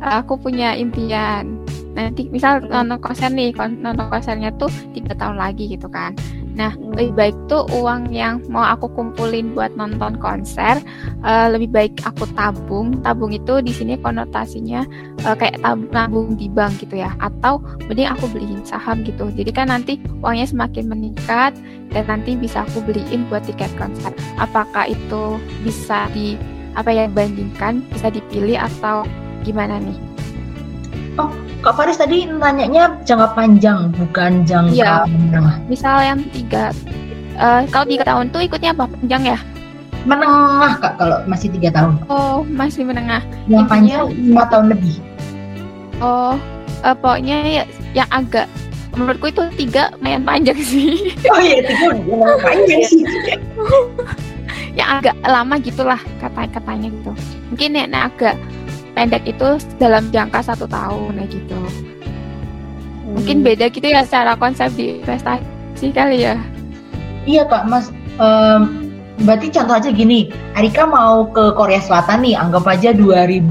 aku punya impian. Nanti misal nonton konser nih, nonton konsernya tuh tiga tahun lagi gitu kan. Nah, lebih baik tuh uang yang mau aku kumpulin buat nonton konser, uh, lebih baik aku tabung. Tabung itu di sini konotasinya uh, kayak tabung di bank gitu ya. Atau mending aku beliin saham gitu. Jadi kan nanti uangnya semakin meningkat dan nanti bisa aku beliin buat tiket konser. Apakah itu bisa di apa ya bandingkan, bisa dipilih atau gimana nih? Oh, Kak Faris tadi nanyanya jangka panjang, bukan jangka ya, menengah. Misal yang tiga, uh, kalau tiga tahun tuh ikutnya apa? Panjang ya? Menengah kak, kalau masih tiga tahun. Oh, masih menengah. Yang Intinya, panjang lima tahun lebih. Oh, uh, pokoknya ya, yang agak menurutku itu tiga lumayan panjang sih. Oh iya, tiga lumayan panjang sih. yang agak lama gitulah kata-katanya gitu. Mungkin ya nah, agak pendek itu dalam jangka satu tahun ya gitu. Hmm. Mungkin beda gitu ya secara konsep di investasi kali ya. Iya kak, mas. Um, berarti contoh aja gini, Arika mau ke Korea Selatan nih, anggap aja 2000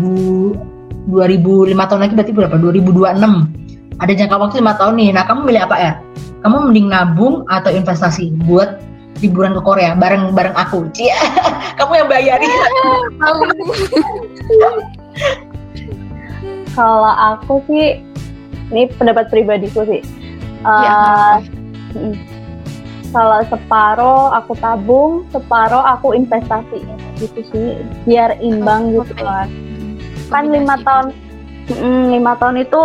2005 tahun lagi berarti berapa? 2026. Ada jangka waktu lima tahun nih. Nah, kamu milih apa ya? Kamu mending nabung atau investasi buat liburan ke Korea bareng bareng aku. Cia, kamu yang bayarin. Kalau aku sih, ini pendapat pribadiku sih. Uh, ya, kalau separuh aku tabung, separuh aku investasi gitu sih, biar imbang oh, gitu kan. Kan lima tahun, lima tahun itu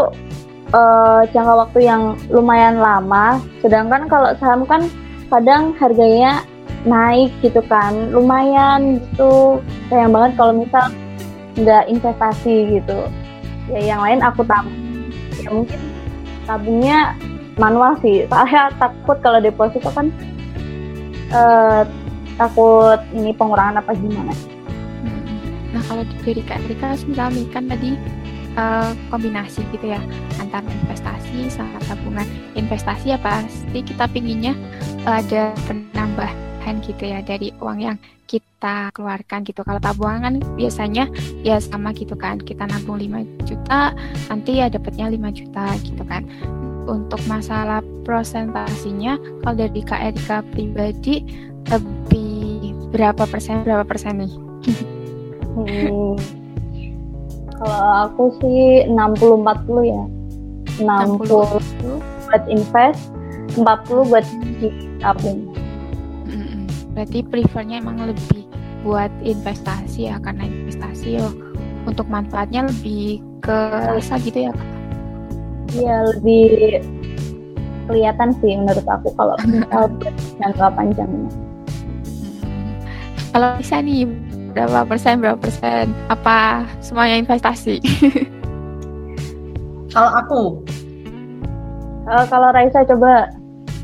uh, jangka waktu yang lumayan lama. Sedangkan kalau saham kan kadang harganya naik gitu kan, lumayan gitu. Sayang banget kalau misal nggak investasi gitu. Ya yang lain aku tabung ya mungkin tabungnya manual sih. Soalnya takut kalau deposito kan uh, takut ini pengurangan apa gimana. Hmm. nah kalau dari Kak Rika misalnya kan tadi uh, kombinasi gitu ya antara investasi sama tabungan. Investasi ya pasti kita pinginnya ada penambahan gitu ya dari uang yang kita keluarkan gitu. Kalau tabungan kan biasanya ya sama gitu kan. Kita nabung 5 juta, nanti ya dapatnya 5 juta gitu kan. Untuk masalah prosentasinya kalau dari Erika pribadi lebih berapa persen berapa persen nih? hmm. Kalau aku sih 60 40 ya. 60, 60 buat invest, 40 buat tabung berarti prefernya emang lebih buat investasi ya karena investasi yo untuk manfaatnya lebih ke rasa gitu ya kak? Iya lebih kelihatan sih menurut aku kalau misal jangka panjangnya. Hmm. kalau bisa nih berapa persen berapa persen? Apa semuanya investasi? Kalau aku? Uh, kalau Raisa coba.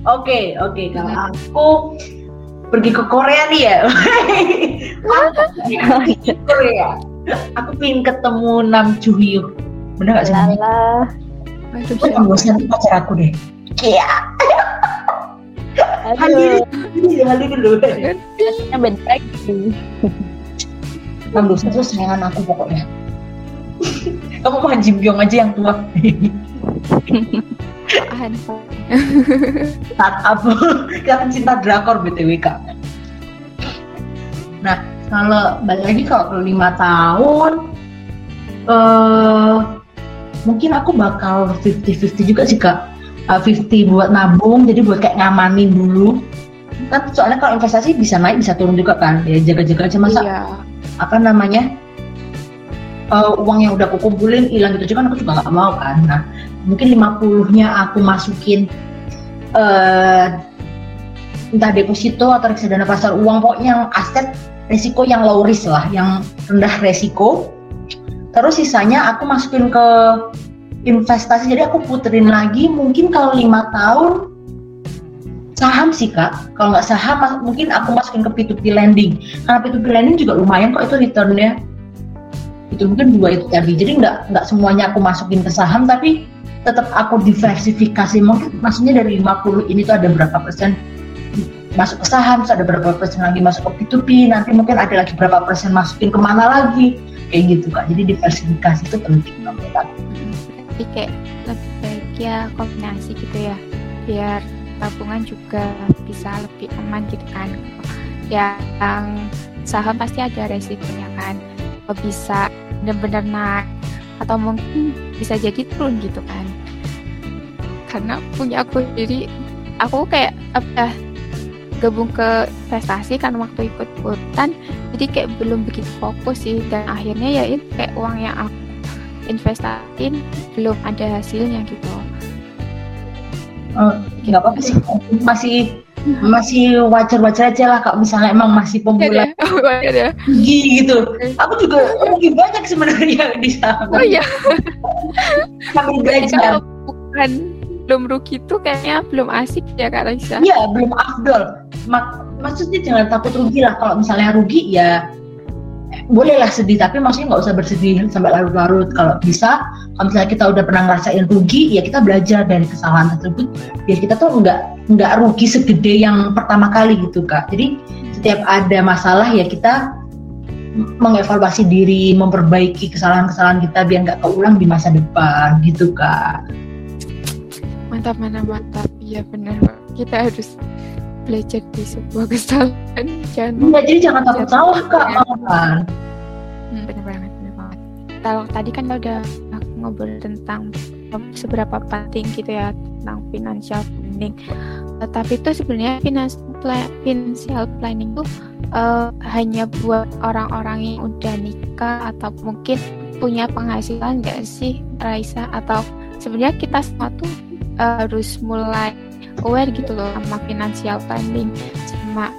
Oke okay, oke. Okay. kalau aku pergi ke Korea nih ya? Korea aku pengen ketemu Nam Joo Hyuk bener gak sih Lala. Aduh, yang bosan pacar aku deh. Iya. Halu dulu Yang beda Nam dosen tuh sayangan aku pokoknya. Kamu mau Jim Byung aja yang tua Apaan Startup. Kita cinta drakor BTW kak. Nah kalau balik lagi kalau lima tahun uh, Mungkin aku bakal 50-50 juga sih kak. Uh, 50 buat nabung jadi buat kayak ngamanin dulu. Kan soalnya kalau investasi bisa naik bisa turun juga kan. Ya jaga-jaga aja masa iya. apa namanya uh, uang yang udah aku kumpulin hilang gitu. Kan aku juga nggak mau kan. Nah mungkin 50-nya aku masukin uh, entah deposito atau reksadana pasar uang. Pokoknya yang aset resiko yang low risk lah yang rendah resiko. Terus sisanya aku masukin ke investasi. Jadi aku puterin lagi mungkin kalau lima tahun saham sih kak. Kalau nggak saham mungkin aku masukin ke P2P lending. Karena P2P lending juga lumayan kok itu returnnya itu mungkin dua itu tadi jadi nggak nggak semuanya aku masukin ke saham tapi tetap aku diversifikasi mungkin maksudnya dari 50 ini tuh ada berapa persen masuk ke saham, ada berapa persen lagi masuk ke P2P, nanti mungkin ada lagi berapa persen masukin ke mana lagi, kayak gitu kak. Jadi diversifikasi itu penting banget. Jadi kayak lebih baik ya kombinasi gitu ya, biar tabungan juga bisa lebih aman gitu kan. Yang saham pasti ada resikonya kan, bisa benar-benar naik atau mungkin bisa jadi turun gitu kan. Karena punya aku jadi aku kayak apa gabung ke investasi kan waktu ikut ikutan jadi kayak belum begitu fokus sih. Dan akhirnya ya itu kayak uang yang aku investasin belum ada hasilnya gitu. Oh, nggak apa-apa sih. Masih masih wajar-wajar aja lah kalau misalnya emang masih pemula ya, rugi gitu aku juga rugi banyak sebenarnya di sana oh iya sambil belajar bukan belum rugi itu kayaknya belum asik ya Kak Raisa. Iya, belum afdol. Mak maksudnya jangan takut rugi lah. Kalau misalnya rugi ya bolehlah sedih, tapi maksudnya nggak usah bersedih sampai larut-larut. Kalau bisa, kalau misalnya kita udah pernah ngerasain rugi, ya kita belajar dari kesalahan tersebut. Biar kita tuh nggak nggak rugi segede yang pertama kali gitu kak. Jadi setiap ada masalah ya kita mengevaluasi diri, memperbaiki kesalahan-kesalahan kita biar nggak keulang di masa depan gitu kak. Mantap mana mantap. Iya benar kita harus belajar di sebuah kesalahan. Jangan ya, jadi jangan takut salah kak. Kan hmm, benar banget benar banget. Kalau tadi kan udah ngobrol tentang seberapa penting gitu ya tentang financial planning. Uh, tapi itu sebenarnya financial planning itu uh, hanya buat orang-orang yang udah nikah atau mungkin punya penghasilan gak sih Raisa? Atau sebenarnya kita semua tuh harus mulai aware gitu loh sama financial planning sama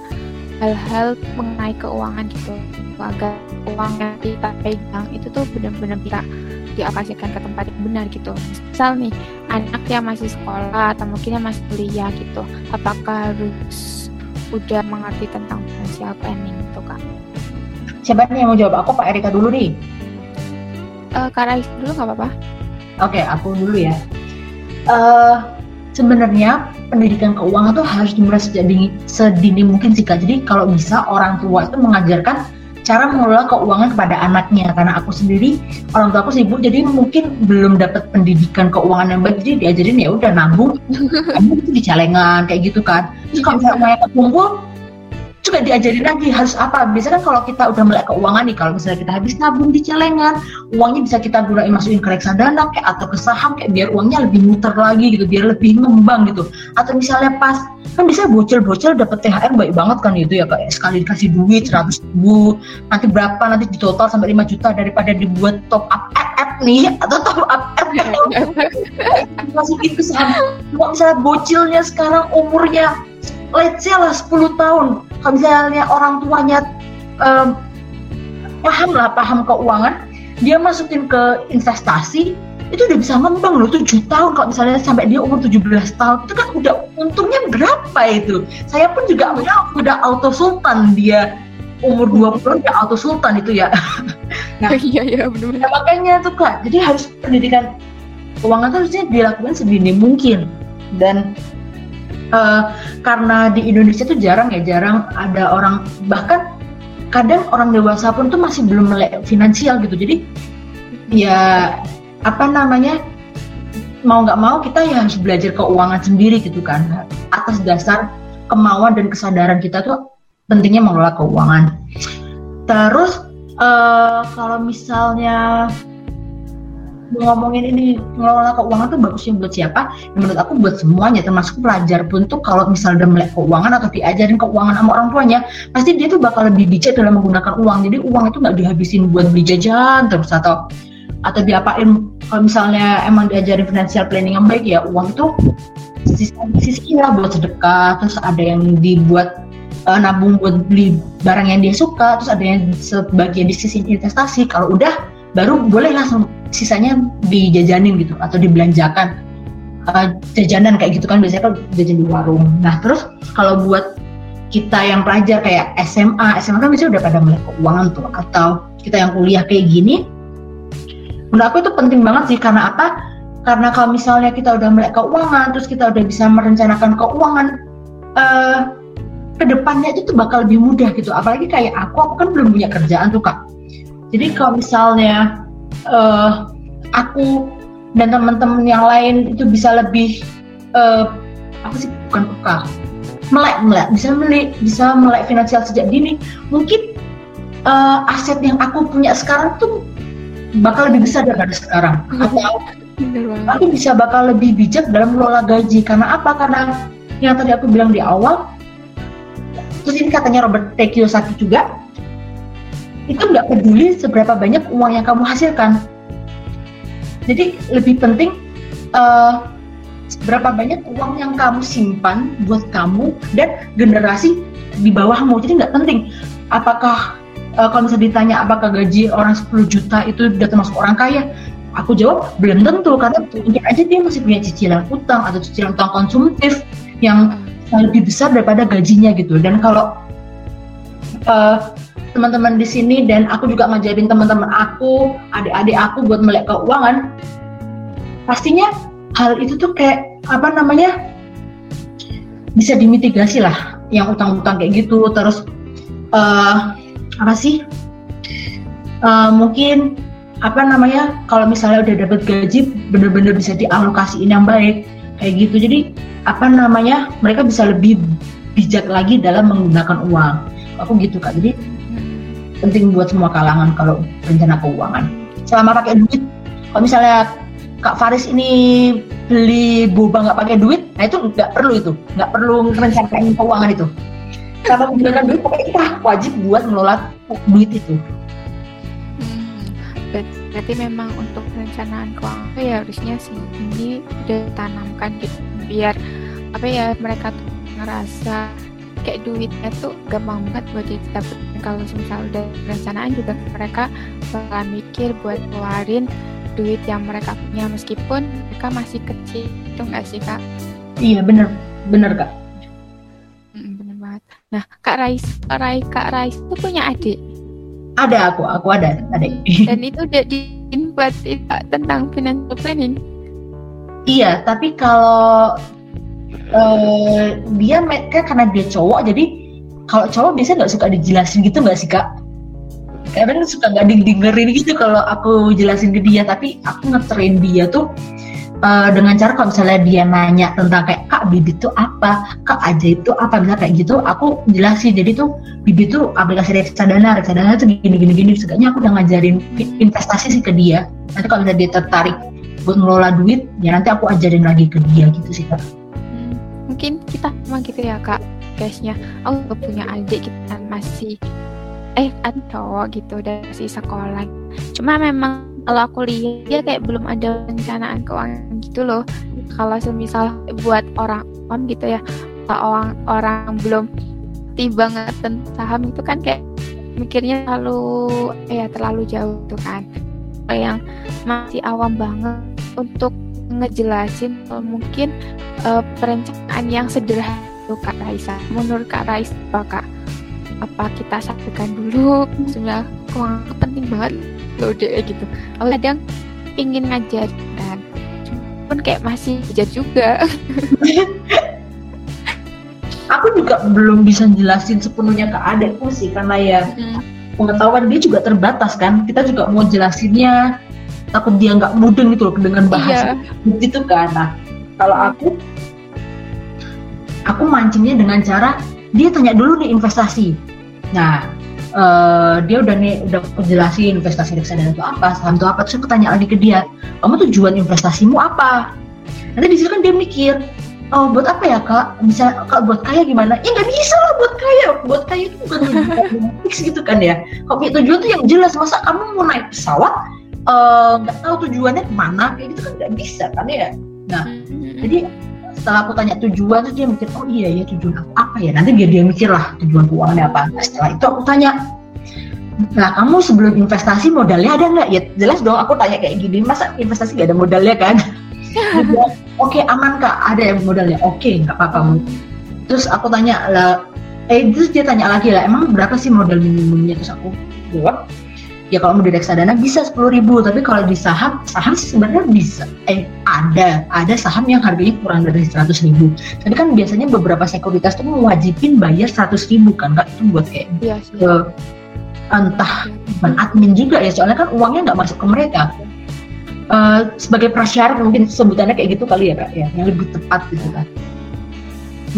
hal-hal mengenai keuangan gitu. Agar uang yang kita pegang itu tuh benar-benar bisa diaplikasikan ke tempat yang benar gitu. Misal nih anak yang masih sekolah atau mungkin yang masih kuliah gitu apakah harus udah mengerti tentang financial planning itu kak? Siapa nih yang mau jawab? Aku Pak Erika dulu nih. Uh, Kak Rais dulu nggak apa-apa? Oke aku dulu ya. Uh, sebenarnya pendidikan keuangan tuh harus dimulai sejak dini, sedini mungkin sih kak. Jadi kalau bisa orang tua itu mengajarkan cara mengelola keuangan kepada anaknya. Karena aku sendiri orang tua aku sibuk jadi mungkin belum dapat pendidikan keuangan yang baik jadi diajarin ya udah nabung. Kamu itu di celengan kayak gitu kan. Terus kalau misalnya kumpul juga diajarin lagi harus apa. Biasanya kan kalau kita udah melek keuangan nih, kalau misalnya kita habis nabung di celengan, uangnya bisa kita gunain masukin ke reksadana kayak atau ke saham kayak biar uangnya lebih muter lagi gitu, biar lebih ngembang gitu. Atau misalnya pas kan bisa bocil-bocil dapat THR baik banget kan itu ya kayak sekali dikasih duit 100 ribu nanti berapa nanti di total sampai 5 juta daripada dibuat top up app nih atau top up app masukin ke saham kalau misalnya bocilnya sekarang umurnya let's say lah 10 tahun. Kalau misalnya orang tuanya um, paham lah paham keuangan dia masukin ke investasi itu udah bisa ngembang loh 7 tahun kalau misalnya sampai dia umur 17 tahun itu kan udah untungnya berapa itu? Saya pun juga udah, udah auto sultan dia umur 20 udah auto sultan itu ya. Nah iya iya benar nah, makanya tuh kak jadi harus pendidikan keuangan itu harusnya dilakukan sedini mungkin. Dan uh, karena di Indonesia tuh jarang ya jarang ada orang bahkan kadang orang dewasa pun tuh masih belum melek finansial gitu. Jadi ya apa namanya mau nggak mau kita ya harus belajar keuangan sendiri gitu kan. Atas dasar kemauan dan kesadaran kita tuh pentingnya mengelola keuangan. Terus uh, kalau misalnya ngomongin ini ngelola keuangan tuh bagusnya buat siapa? Ya, menurut aku buat semuanya, termasuk pelajar pun tuh kalau misalnya udah melek keuangan atau diajarin keuangan sama orang tuanya, pasti dia tuh bakal lebih bijak dalam menggunakan uang. Jadi uang itu nggak dihabisin buat beli jajan terus atau atau diapain kalau misalnya emang diajarin financial planning yang baik ya uang tuh sisi lah buat sedekah terus ada yang dibuat uh, nabung buat beli barang yang dia suka terus ada yang sebagian di sisi investasi kalau udah baru boleh langsung sisanya dijajanin gitu atau dibelanjakan. Uh, jajanan kayak gitu kan biasanya kan jajan di warung. Nah terus kalau buat kita yang pelajar kayak SMA, SMA kan biasanya udah pada melek keuangan tuh atau kita yang kuliah kayak gini menurut aku itu penting banget sih. Karena apa? Karena kalau misalnya kita udah melek keuangan terus kita udah bisa merencanakan keuangan uh, ke depannya itu tuh bakal lebih mudah gitu. Apalagi kayak aku aku kan belum punya kerjaan tuh kak. Jadi kalau misalnya uh, aku dan teman-teman yang lain itu bisa lebih uh, apa sih bukan peka. Melek melek. Bisa melek bisa melek finansial sejak dini. Mungkin uh, aset yang aku punya sekarang tuh bakal lebih besar daripada sekarang. Atau aku bisa bakal lebih bijak dalam mengelola gaji. Karena apa? Karena yang tadi aku bilang di awal terus ini katanya Robert T. Kiyosaki juga itu nggak peduli seberapa banyak uang yang kamu hasilkan. Jadi lebih penting uh, seberapa banyak uang yang kamu simpan buat kamu dan generasi di bawahmu. Jadi nggak penting apakah uh, kalau misalnya ditanya apakah gaji orang 10 juta itu sudah termasuk orang kaya Aku jawab belum tentu. Karena mungkin aja dia masih punya cicilan utang atau cicilan utang konsumtif yang lebih besar daripada gajinya gitu. Dan kalau uh, teman-teman di sini dan aku juga ngajarin teman-teman aku, adik-adik aku buat melek keuangan, pastinya hal itu tuh kayak apa namanya bisa dimitigasi lah yang utang-utang kayak gitu. Terus uh, apa sih uh, mungkin apa namanya kalau misalnya udah dapat gaji bener-bener bisa dialokasiin yang baik kayak gitu. Jadi apa namanya mereka bisa lebih bijak lagi dalam menggunakan uang. Aku gitu kak. Jadi penting buat semua kalangan kalau rencana keuangan. Selama pakai duit kalau misalnya kak Faris ini beli boba nggak pakai duit nah itu nggak perlu itu nggak perlu merencanakan keuangan itu. Kalau menggunakan duit pokoknya wajib buat mengelola duit itu. Berarti memang untuk perencanaan keuangan ya harusnya sih ini udah tanamkan gitu biar apa ya mereka tuh ngerasa kayak duitnya tuh gampang banget buat didapat kalau misal udah perencanaan juga mereka bakal mikir buat keluarin duit yang mereka punya meskipun mereka masih kecil itu enggak sih kak? Iya bener bener kak. bener banget. Nah kak Rais, Rai kak Rais itu punya adik? Ada aku, aku ada adik. Dan itu udah di buat tentang financial planning. Iya, tapi kalau uh, dia kan karena dia cowok, jadi kalau cowok biasanya nggak suka dijelasin gitu nggak sih kak? Kadang suka nggak dengerin gitu kalau aku jelasin ke dia, tapi aku ngetrain dia tuh uh, dengan cara kalau misalnya dia nanya tentang kayak kak bibit itu apa, kak aja itu apa, misalnya kayak gitu, aku jelasin. Jadi tuh bibit itu aplikasi reksadana, reksadana tuh gini gini gini. Sebenarnya aku udah ngajarin investasi sih ke dia. Nanti kalau misalnya dia tertarik buat ngelola duit, ya nanti aku ajarin lagi ke dia gitu sih kak. Mungkin kita emang gitu ya kak, guysnya. Aku juga punya adik kita masih eh cowok gitu dari si sekolah. Cuma memang kalau aku lihat dia kayak belum ada rencanaan keuangan gitu loh kalau semisal buat orang om gitu ya orang orang belum tiba tentang saham itu kan kayak mikirnya terlalu ya terlalu jauh tuh kan yang masih awam banget untuk ngejelasin mungkin uh, perencanaan yang sederhana tuh Kak Raisa. Menurut Kak Raisa apa Kak? Apa kita saksikan dulu? Sebenarnya keuangan penting banget loh deh gitu aku kadang pingin ngajar kan pun kayak masih belajar juga aku juga belum bisa jelasin sepenuhnya ke adekku sih karena ya hmm. pengetahuan dia juga terbatas kan kita juga mau jelasinnya takut dia nggak mudeng gitu loh dengan bahasa iya. gitu kan. Nah kalau aku aku mancingnya dengan cara dia tanya dulu nih investasi. Nah uh, dia udah nih udah jelasin investasi reksadana itu apa saham itu apa terus aku tanya lagi ke dia kamu tujuan investasimu apa? Nanti di situ kan dia mikir oh buat apa ya kak? Bisa kak buat kaya gimana? Ya nggak bisa lah buat kaya. Buat kaya itu bukan fix gitu kan ya. Kalau punya tujuan tuh yang jelas masa kamu mau naik pesawat nggak uh, tahu tujuannya ke mana kayak gitu kan nggak bisa kan ya. Nah hmm. jadi setelah aku tanya tujuan tuh dia mikir oh iya ya tujuan aku apa ya? Nanti dia dia mikir lah tujuan keuangannya apa. Nah, setelah itu aku tanya nah kamu sebelum investasi modalnya ada nggak? Ya jelas dong aku tanya kayak gini masa investasi gak ada modalnya kan? Oke okay, aman kak ada yang modalnya. Oke okay, nggak apa-apa terus aku tanya lah eh terus dia tanya lagi lah emang berapa sih modal minimumnya? Terus aku jawab ya kalau mau di reksadana bisa sepuluh ribu tapi kalau di saham saham sih sebenarnya bisa. Eh ada ada saham yang harganya kurang dari seratus ribu. Tapi kan biasanya beberapa sekuritas tuh mewajibin bayar seratus ribu kan kak? Itu buat kayak Iya sih. ke entah bukan admin juga ya soalnya kan uangnya nggak masuk ke mereka. Eh, sebagai prasyarat mungkin sebutannya kayak gitu kali ya kak ya yang lebih tepat gitu kan.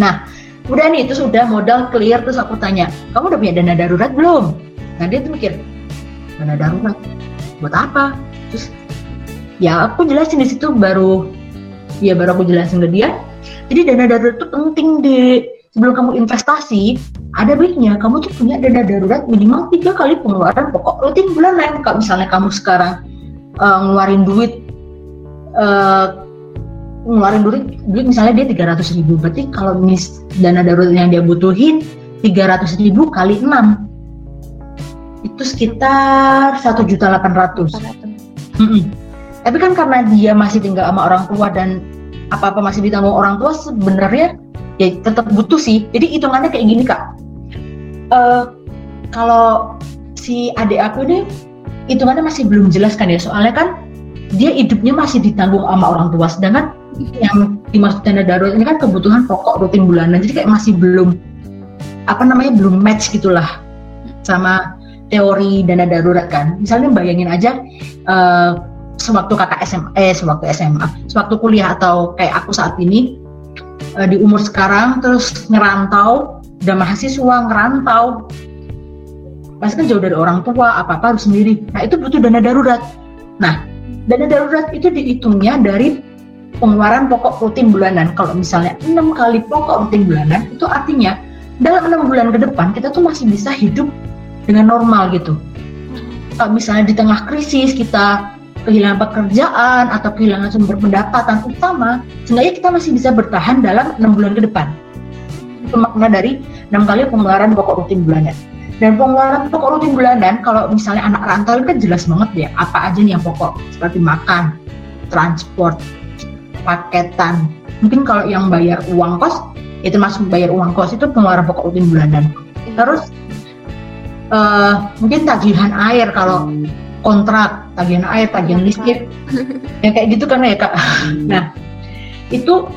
Nah udah nih itu sudah modal clear terus aku tanya kamu udah punya dana darurat belum? Nah dia tuh mikir dana darurat buat apa? Terus ya aku jelasin di situ baru ya baru aku jelasin ke dia. Jadi dana darurat itu penting deh sebelum kamu investasi ada baiknya kamu tuh punya dana darurat minimal tiga kali pengeluaran pokok rutin bulanan. Kalau misalnya kamu sekarang uh, ngeluarin duit uh, ngeluarin duit duit misalnya dia 300 ribu. Berarti kalau mis dana darurat yang dia butuhin 300 ribu kali 6 itu sekitar satu juta delapan ratus. Tapi kan karena dia masih tinggal sama orang tua dan apa-apa masih ditanggung orang tua sebenarnya ya tetap butuh sih. Jadi hitungannya kayak gini kak. Eh, kalau si adik aku ini hitungannya masih belum jelas kan ya. Soalnya kan dia hidupnya masih ditanggung sama orang tua. Sedangkan yang dimaksud dana darurat ini kan kebutuhan pokok rutin bulanan. Jadi kayak masih belum apa namanya belum match gitulah sama teori dana darurat kan. Misalnya bayangin aja eh, sewaktu kakak SMA eh sewaktu SMA sewaktu kuliah atau kayak aku saat ini eh, di umur sekarang terus ngerantau udah mahasiswa ngerantau pasti kan jauh dari orang tua apa apa harus sendiri. Nah itu butuh dana darurat. Nah dana darurat itu dihitungnya dari pengeluaran pokok rutin bulanan. Kalau misalnya enam kali pokok rutin bulanan itu artinya dalam enam bulan ke depan kita tuh masih bisa hidup dengan normal gitu. Kalau misalnya di tengah krisis kita kehilangan pekerjaan atau kehilangan sumber pendapatan utama seenggaknya kita masih bisa bertahan dalam enam bulan ke depan. Itu makna dari enam kali pengeluaran pokok rutin bulanan. Dan pengeluaran pokok rutin bulanan kalau misalnya anak rantau kan jelas banget ya apa aja nih yang pokok? Seperti makan transport paketan. Mungkin kalau yang bayar uang kos itu masuk bayar uang kos itu pengeluaran pokok rutin bulanan. Terus eh, mungkin tagihan air kalau kontrak tagihan air tagihan listrik. Ya kayak gitu kan ya kak. Nah itu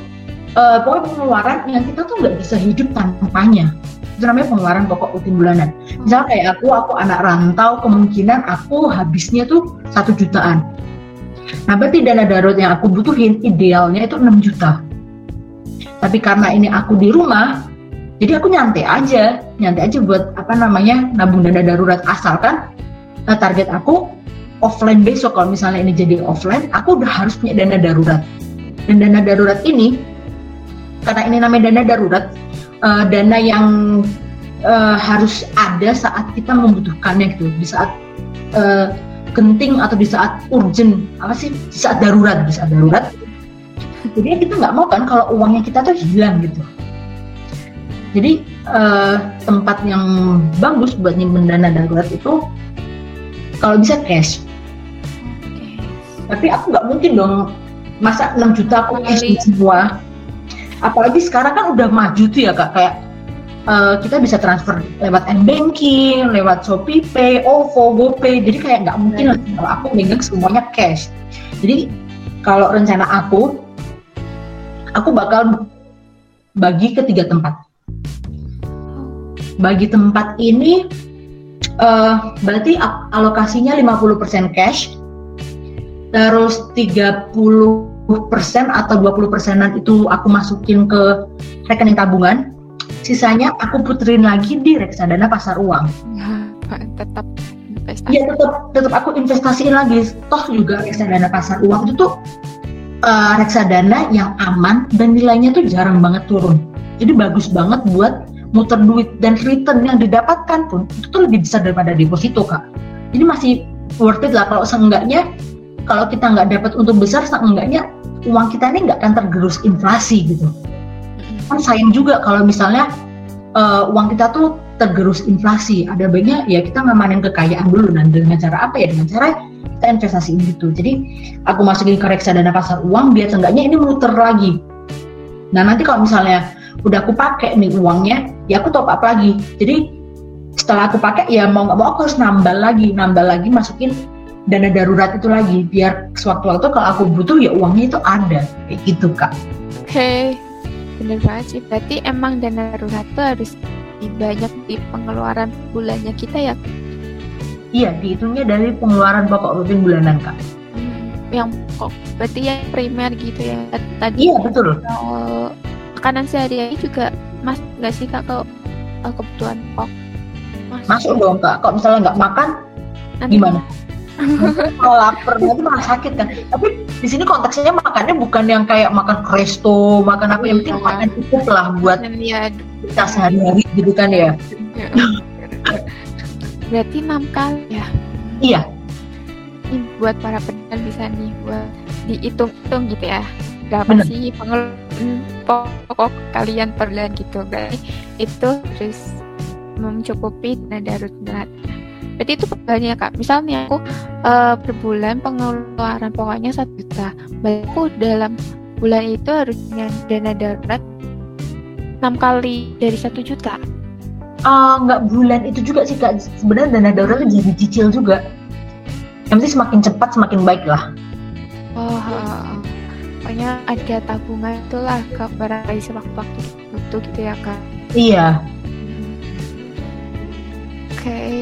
eh, pokoknya pengeluaran yang kita tuh nggak bisa hidup tanpanya. Itu namanya pengeluaran pokok rutin bulanan. Misalnya kayak aku aku anak rantau kemungkinan aku habisnya tuh satu jutaan. Nah berarti dana darurat yang aku butuhin idealnya itu 6 juta. Tapi karena ini aku di rumah jadi aku nyantai aja nyantai aja buat apa namanya nabung dana darurat. Asalkan eh, target aku offline besok. Kalau misalnya ini jadi offline aku udah harus punya dana darurat. Dan dana darurat ini karena ini namanya dana darurat eh, dana yang eh, harus ada saat kita membutuhkannya gitu. Di saat eh, genting atau di saat urgent. Apa sih? Di saat darurat di saat darurat. Jadi kita nggak mau kan kalau uangnya kita tuh hilang gitu jadi eh, tempat yang bagus buat nyimpen dana darurat itu kalau bisa cash. Tapi aku nggak mungkin dong masa 6 juta aku cash di semua. Apalagi sekarang kan udah maju tuh ya kak. Kayak eh, kita bisa transfer lewat m-banking, lewat Shopee Pay, OVO, GoPay. Jadi kayak nggak mungkin lah kalau aku megang semuanya cash. Jadi kalau rencana aku aku bakal bagi ke tiga tempat bagi tempat ini eh, berarti alokasinya 50% cash terus 30% atau 20 persenan itu aku masukin ke rekening tabungan. Sisanya aku puterin lagi di reksadana pasar uang. Tetap investasi. ya tetap tetap aku investasiin lagi. Toh juga reksadana pasar uang itu tuh eh, reksadana yang aman dan nilainya tuh jarang banget turun. Jadi bagus banget buat muter duit dan return yang didapatkan pun itu lebih besar daripada deposito kak. Jadi masih worth it lah kalau seenggaknya kalau kita nggak dapat untung besar seenggaknya uang kita ini nggak akan tergerus inflasi gitu. Kan sayang juga kalau misalnya eh, uang kita tuh tergerus inflasi ada baiknya ya kita ngamanin kekayaan dulu dan dengan cara apa ya? Dengan cara kita investasiin gitu. Jadi aku masukin ke reksadana pasar uang biar seenggaknya ini muter lagi. Nah nanti kalau misalnya udah aku pakai nih uangnya ya aku top up lagi. Jadi setelah aku pakai ya mau nggak mau aku harus nambah lagi nambah lagi masukin dana darurat itu lagi. Biar sewaktu-waktu kalau aku butuh ya uangnya itu ada. Kayak gitu kak. Oke okay. bener banget sih. Berarti emang dana darurat tuh harus banyak di pengeluaran bulannya kita ya? Iya dihitungnya dari pengeluaran pokok rutin bulanan kak. Hmm, yang pokok berarti yang primer gitu ya? Tadi iya betul makanan sehari-hari juga mas nggak sih kak kalau kebutuhan pokok masuk, masuk dong kak. Kalau misalnya nggak makan Nanti gimana? Kalau lapar nanti malah sakit kan? Tapi di sini konteksnya makannya bukan yang kayak makan resto makan apa yang penting iya. makan cukup lah buat ya, kita sehari-hari gitu kan ya? Iya. berarti enam kali ya? Iya. Ini buat para pendengar bisa nih buat dihitung-hitung gitu ya. Berapa sih pengeluaran pokok kalian per bulan gitu berarti itu harus mencukupi dana darurat berarti itu banyak kak. Misalnya aku uh, per bulan pengeluaran pokoknya satu juta. Berarti aku dalam bulan itu harus punya dana darurat enam kali dari satu juta. Uh, nggak bulan itu juga sih kak. Sebenarnya dana darurat itu jadi cicil juga. Yang penting semakin cepat semakin baik lah. Oh pokoknya ada tabungan itulah ke barangkali sewaktu-waktu butuh gitu ya kak. Iya. Oke okay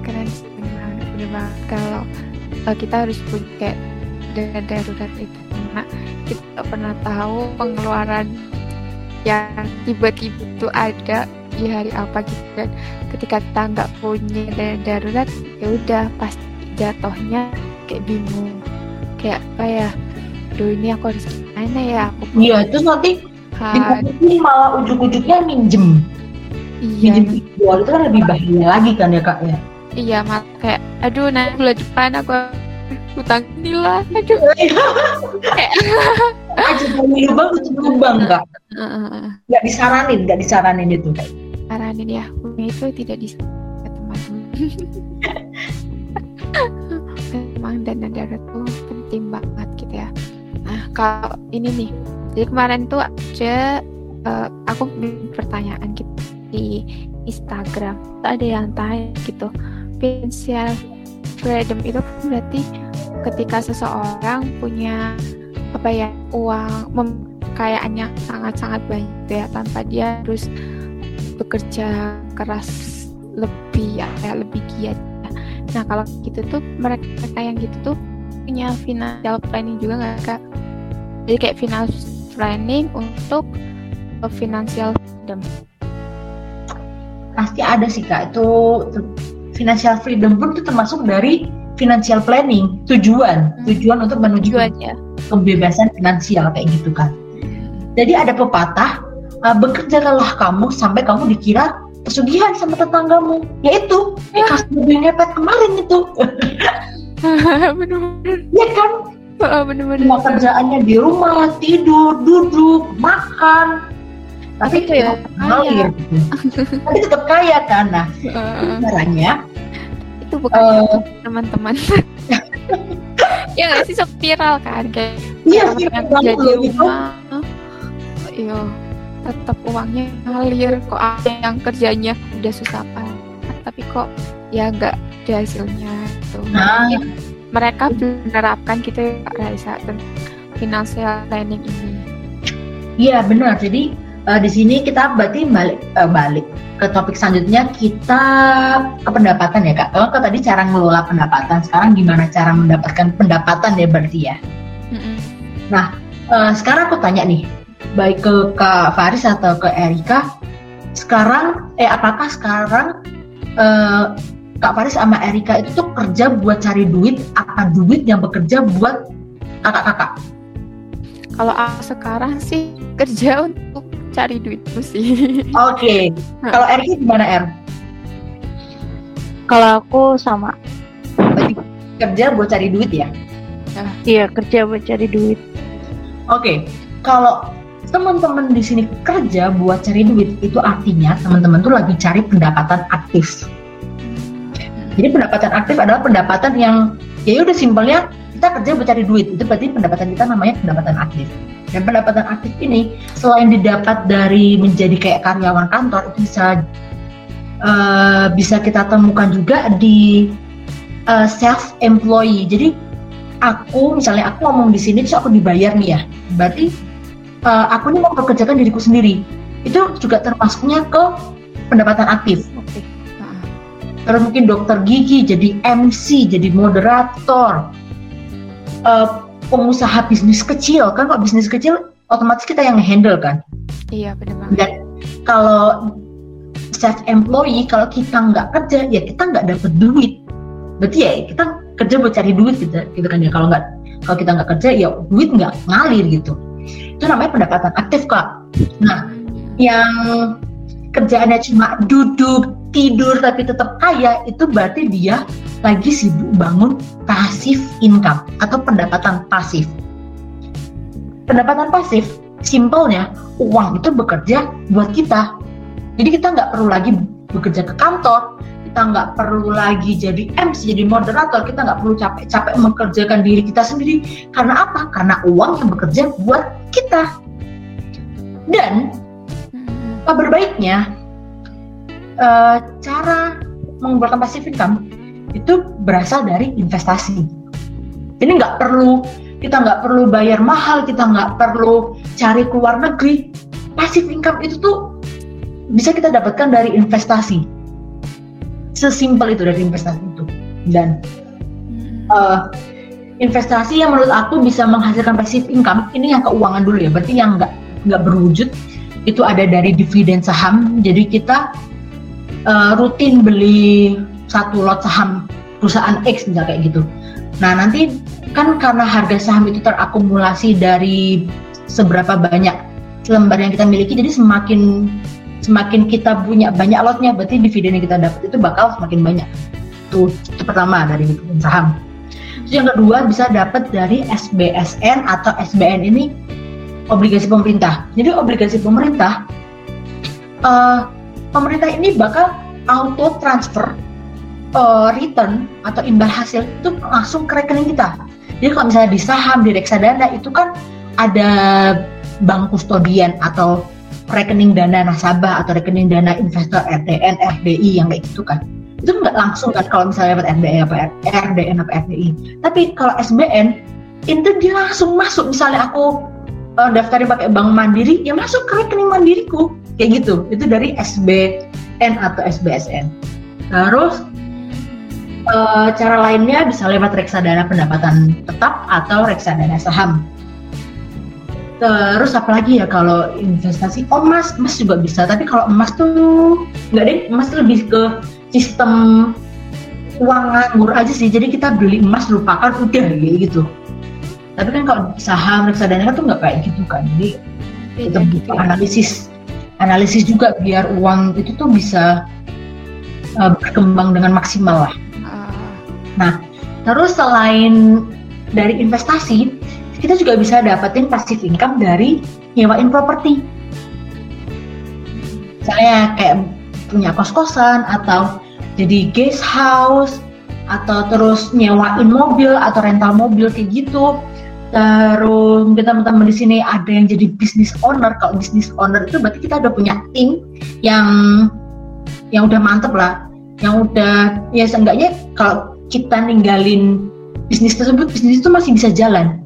keren bener banget kalau uh, kita harus punya kayak dana darurat itu karena kita gak pernah tahu pengeluaran yang tiba-tiba itu ada di hari apa gitu dan ketika kita nggak punya dana darurat ya udah pasti jatuhnya kayak bingung. Kayak apa ya Duh ini aku harus gimana ya? Aku iya terus nanti ini malah ujuk-ujuknya minjem. Iya. minjem jual itu kan lebih bahaya lagi kan ya kak ya? Iya mat kayak aduh nanti bulan depan aku hutang ini lah. Aduh. Kayak aja lubang tutup lubang kak. Nggak disaranin nggak disaranin itu. Saranin ya itu tidak disaranin teman emang dana darurat tuh penting banget gitu kalau ini nih jadi kemarin tuh aja uh, aku pertanyaan gitu di Instagram ada yang tanya gitu financial freedom itu berarti ketika seseorang punya apa ya uang kekayaannya sangat-sangat banyak gitu ya tanpa dia harus bekerja keras lebih ya, ya lebih giat ya. nah kalau gitu tuh mereka yang gitu tuh punya financial planning juga nggak kak jadi kayak financial planning untuk financial freedom. Pasti ada sih kak. Itu financial freedom pun itu termasuk dari financial planning. Tujuan. Hmm. tujuan untuk menuju Tujuannya. kebebasan finansial kayak gitu kan jadi ada pepatah uh, bekerjakanlah kamu sampai kamu dikira pesugihan sama tetanggamu. Yaitu ya. kasus mobil ngepet kemarin itu. Ya kan benar-benar Cuma kerjaannya di rumah tidur duduk makan. Tapi itu ya? kaya. Gitu. tapi tetap kaya kan? Nah caranya itu bukan uh, teman-teman. Ya nggak sih sok viral kan? Kayak iya viral kerja di rumah iya tetap uangnya ngalir. Kok ada yang kerjanya udah susah banget tapi kok ya nggak ada hasilnya gitu. Nah. Mereka menerapkan gitu ya Raisa tentang financial planning ini iya benar jadi uh, di sini kita berarti balik uh, balik ke topik selanjutnya kita ke pendapatan ya kak. Kalau kan tadi cara ngelola pendapatan, sekarang gimana cara mendapatkan pendapatan ya berarti ya. Mm-hmm. Nah uh, sekarang aku tanya nih, baik ke kak Faris atau ke Erika, sekarang eh apakah sekarang uh, Kak Faris sama Erika itu tuh kerja buat cari duit apa duit yang bekerja buat kakak-kakak? Kalau aku sekarang sih kerja untuk cari duit tuh sih. Oke. Okay. Kalau R gimana R? Kalau aku sama. Berarti kerja buat cari duit ya? Uh. Iya kerja buat cari duit. Oke. Okay. Kalau teman-teman di sini kerja buat cari duit itu artinya teman-teman tuh lagi cari pendapatan aktif. Jadi pendapatan aktif adalah pendapatan yang ya udah simpelnya kita kerja buat cari duit itu berarti pendapatan kita namanya pendapatan aktif dan pendapatan aktif ini selain didapat dari menjadi kayak karyawan kantor itu bisa uh, bisa kita temukan juga di uh, self employee. Jadi aku misalnya aku ngomong di sini terus aku dibayar nih ya. Berarti uh, aku ini mau mempekerjakan diriku sendiri. Itu juga termasuknya ke pendapatan aktif. Terus mungkin dokter gigi jadi MC, jadi moderator. Uh, pengusaha bisnis kecil kan kalau bisnis kecil otomatis kita yang handle kan. Iya benar banget. Dan kalau self employee kalau kita nggak kerja ya kita nggak dapat duit berarti ya kita kerja buat cari duit gitu, gitu kan ya kalau nggak kalau kita nggak kerja ya duit nggak ngalir gitu itu namanya pendapatan aktif kak nah yang kerjaannya cuma duduk tidur tapi tetap kaya itu berarti dia lagi sibuk bangun pasif income atau pendapatan pasif pendapatan pasif simpelnya uang itu bekerja buat kita jadi kita nggak perlu lagi bekerja ke kantor, kita nggak perlu lagi jadi MC, jadi moderator, kita nggak perlu capek-capek mengerjakan diri kita sendiri. Karena apa? Karena uang yang bekerja buat kita. Dan kabar baiknya, uh, cara mengumpulkan passive income itu berasal dari investasi. Jadi nggak perlu kita nggak perlu bayar mahal, kita nggak perlu cari keluar negeri. Passive income itu tuh bisa kita dapatkan dari investasi. Sesimpel itu dari investasi itu. Dan uh, investasi yang menurut aku bisa menghasilkan passive income ini yang keuangan dulu ya. Berarti yang nggak nggak berwujud itu ada dari dividen saham. Jadi kita uh, rutin beli satu lot saham perusahaan X misalnya kayak gitu. Nah nanti kan karena harga saham itu terakumulasi dari seberapa banyak lembar yang kita miliki, jadi semakin semakin kita punya banyak lotnya berarti dividen yang kita dapat itu bakal semakin banyak. Itu, itu pertama dari saham. Terus yang kedua bisa dapat dari SBSN atau SBN ini obligasi pemerintah. Jadi obligasi pemerintah uh, pemerintah ini bakal auto transfer uh, return atau imbal hasil itu langsung ke rekening kita. Jadi kalau misalnya di saham di reksadana itu kan ada bank kustodian atau rekening dana nasabah atau rekening dana investor RDN, RDI yang kayak gitu kan. Itu nggak langsung kan kalau misalnya dapat RDI apa RDN apa RDI tapi kalau SBN itu dia langsung masuk. Misalnya aku uh, daftarin pakai bank mandiri ya masuk ke rekening mandiriku kayak gitu itu dari SBN atau SBSN terus uh, cara lainnya bisa lewat reksadana pendapatan tetap atau reksadana saham Terus apalagi ya kalau investasi, oh emas, emas juga bisa. Tapi kalau emas tuh nggak deh, emas lebih ke sistem uang nganggur aja sih. Jadi kita beli emas lupakan udah gitu. Tapi kan kalau saham reksadana kan tuh nggak kayak gitu kan. Jadi kita butuh analisis, analisis juga biar uang itu tuh bisa uh, berkembang dengan maksimal lah. Ah. Nah, terus selain dari investasi, kita juga bisa dapetin passive income dari nyewain properti. Misalnya kayak punya kos-kosan atau jadi guest house atau terus nyewain mobil atau rental mobil kayak gitu. Terus mungkin teman-teman di sini ada yang jadi business owner. Kalau business owner itu berarti kita udah punya tim yang yang udah mantep lah, yang udah ya seenggaknya kalau kita ninggalin bisnis tersebut, bisnis itu masih bisa jalan.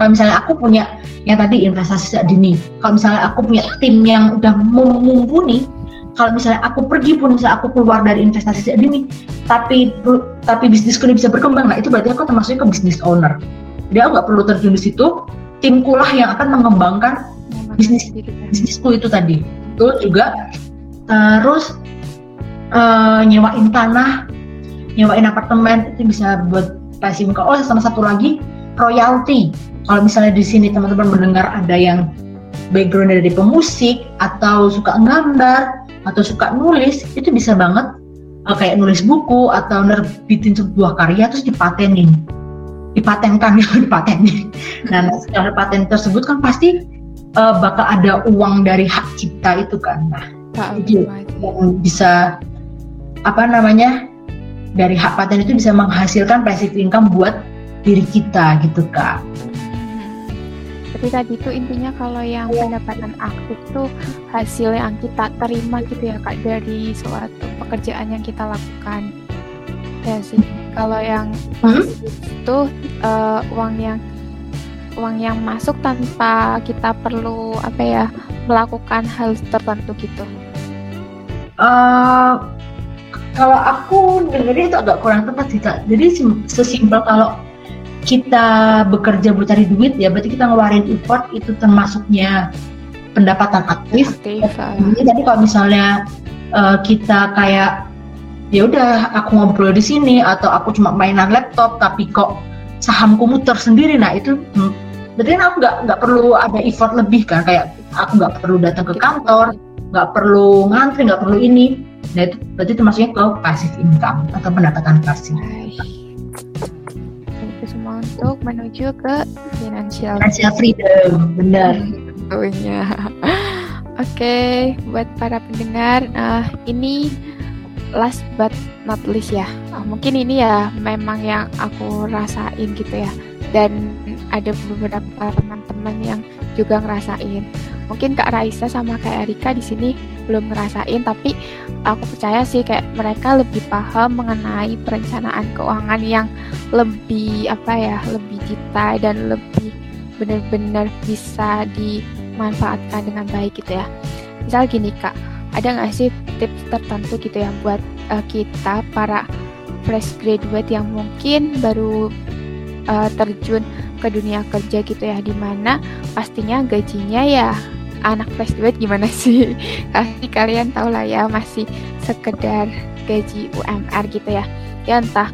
Kalau misalnya aku punya yang tadi investasi sejak dini. Kalau misalnya aku punya tim yang udah mumpuni kalau misalnya aku pergi pun misalnya aku keluar dari investasi sejak dini tapi tapi bisnisku ini bisa berkembang nah itu berarti aku termasuk ke bisnis owner aku nggak perlu terjun di situ. Timku lah yang akan mengembangkan bisnis bisnisku itu tadi. Itu juga terus uh, nyewain tanah nyewain apartemen itu bisa buat pasif oh sama satu lagi royalty kalau misalnya di sini teman-teman mendengar ada yang background dari pemusik atau suka gambar atau suka nulis itu bisa banget uh, kayak nulis buku atau nerbitin sebuah karya terus dipatenin dipatenkan ya dipatenin nah setelah paten tersebut kan pasti uh, bakal ada uang dari hak cipta itu kan nah. Itu. yang bisa apa namanya dari hak paten itu bisa menghasilkan passive income buat diri kita gitu kak. Tapi tadi itu intinya kalau yang pendapatan aktif tuh hasil yang kita terima gitu ya kak dari suatu pekerjaan yang kita lakukan. Ya sih. Kalau yang Hmm? itu uh, uang yang uang yang masuk tanpa kita perlu apa ya melakukan hal tertentu gitu. Eh, kalau aku dengarnya itu agak kurang tepat sih kak. Jadi sim- sesimpel kalau kita bekerja buat cari duit ya berarti kita ngeluarin effort itu termasuknya pendapatan aktif. Aktif. uh, Jadi tadi kalau misalnya eh, kita kayak ya udah aku ngobrol di sini atau aku cuma mainan laptop tapi kok sahamku muter sendiri nah itu hmm, berarti aku nggak nggak perlu ada effort lebih kan kayak aku nggak perlu datang ke kantor nggak perlu ngantri nggak perlu ini nah itu berarti termasuknya ke passive income atau pendapatan pasif. Itu semua untuk menuju ke financial financial freedom benar tentunya. Oke, buat para pendengar, eh, ini last but not least ya. Ah, mungkin ini ya memang yang aku rasain gitu ya. Dan ada beberapa teman-teman yang juga ngerasain. Mungkin Kak Raisa sama Kak Erika di sini belum ngerasain, tapi aku percaya sih kayak mereka lebih paham mengenai perencanaan keuangan yang lebih apa ya, lebih detail dan lebih benar-benar bisa dimanfaatkan dengan baik gitu ya. Misal gini kak, ada nggak sih tips tertentu gitu ya buat uh, kita para fresh graduate yang mungkin baru uh, terjun ke dunia kerja gitu ya, di mana pastinya gajinya ya anak fresh graduate gimana sih? Pasti kalian tahu lah ya masih sekedar gaji UMR gitu ya. Ya entah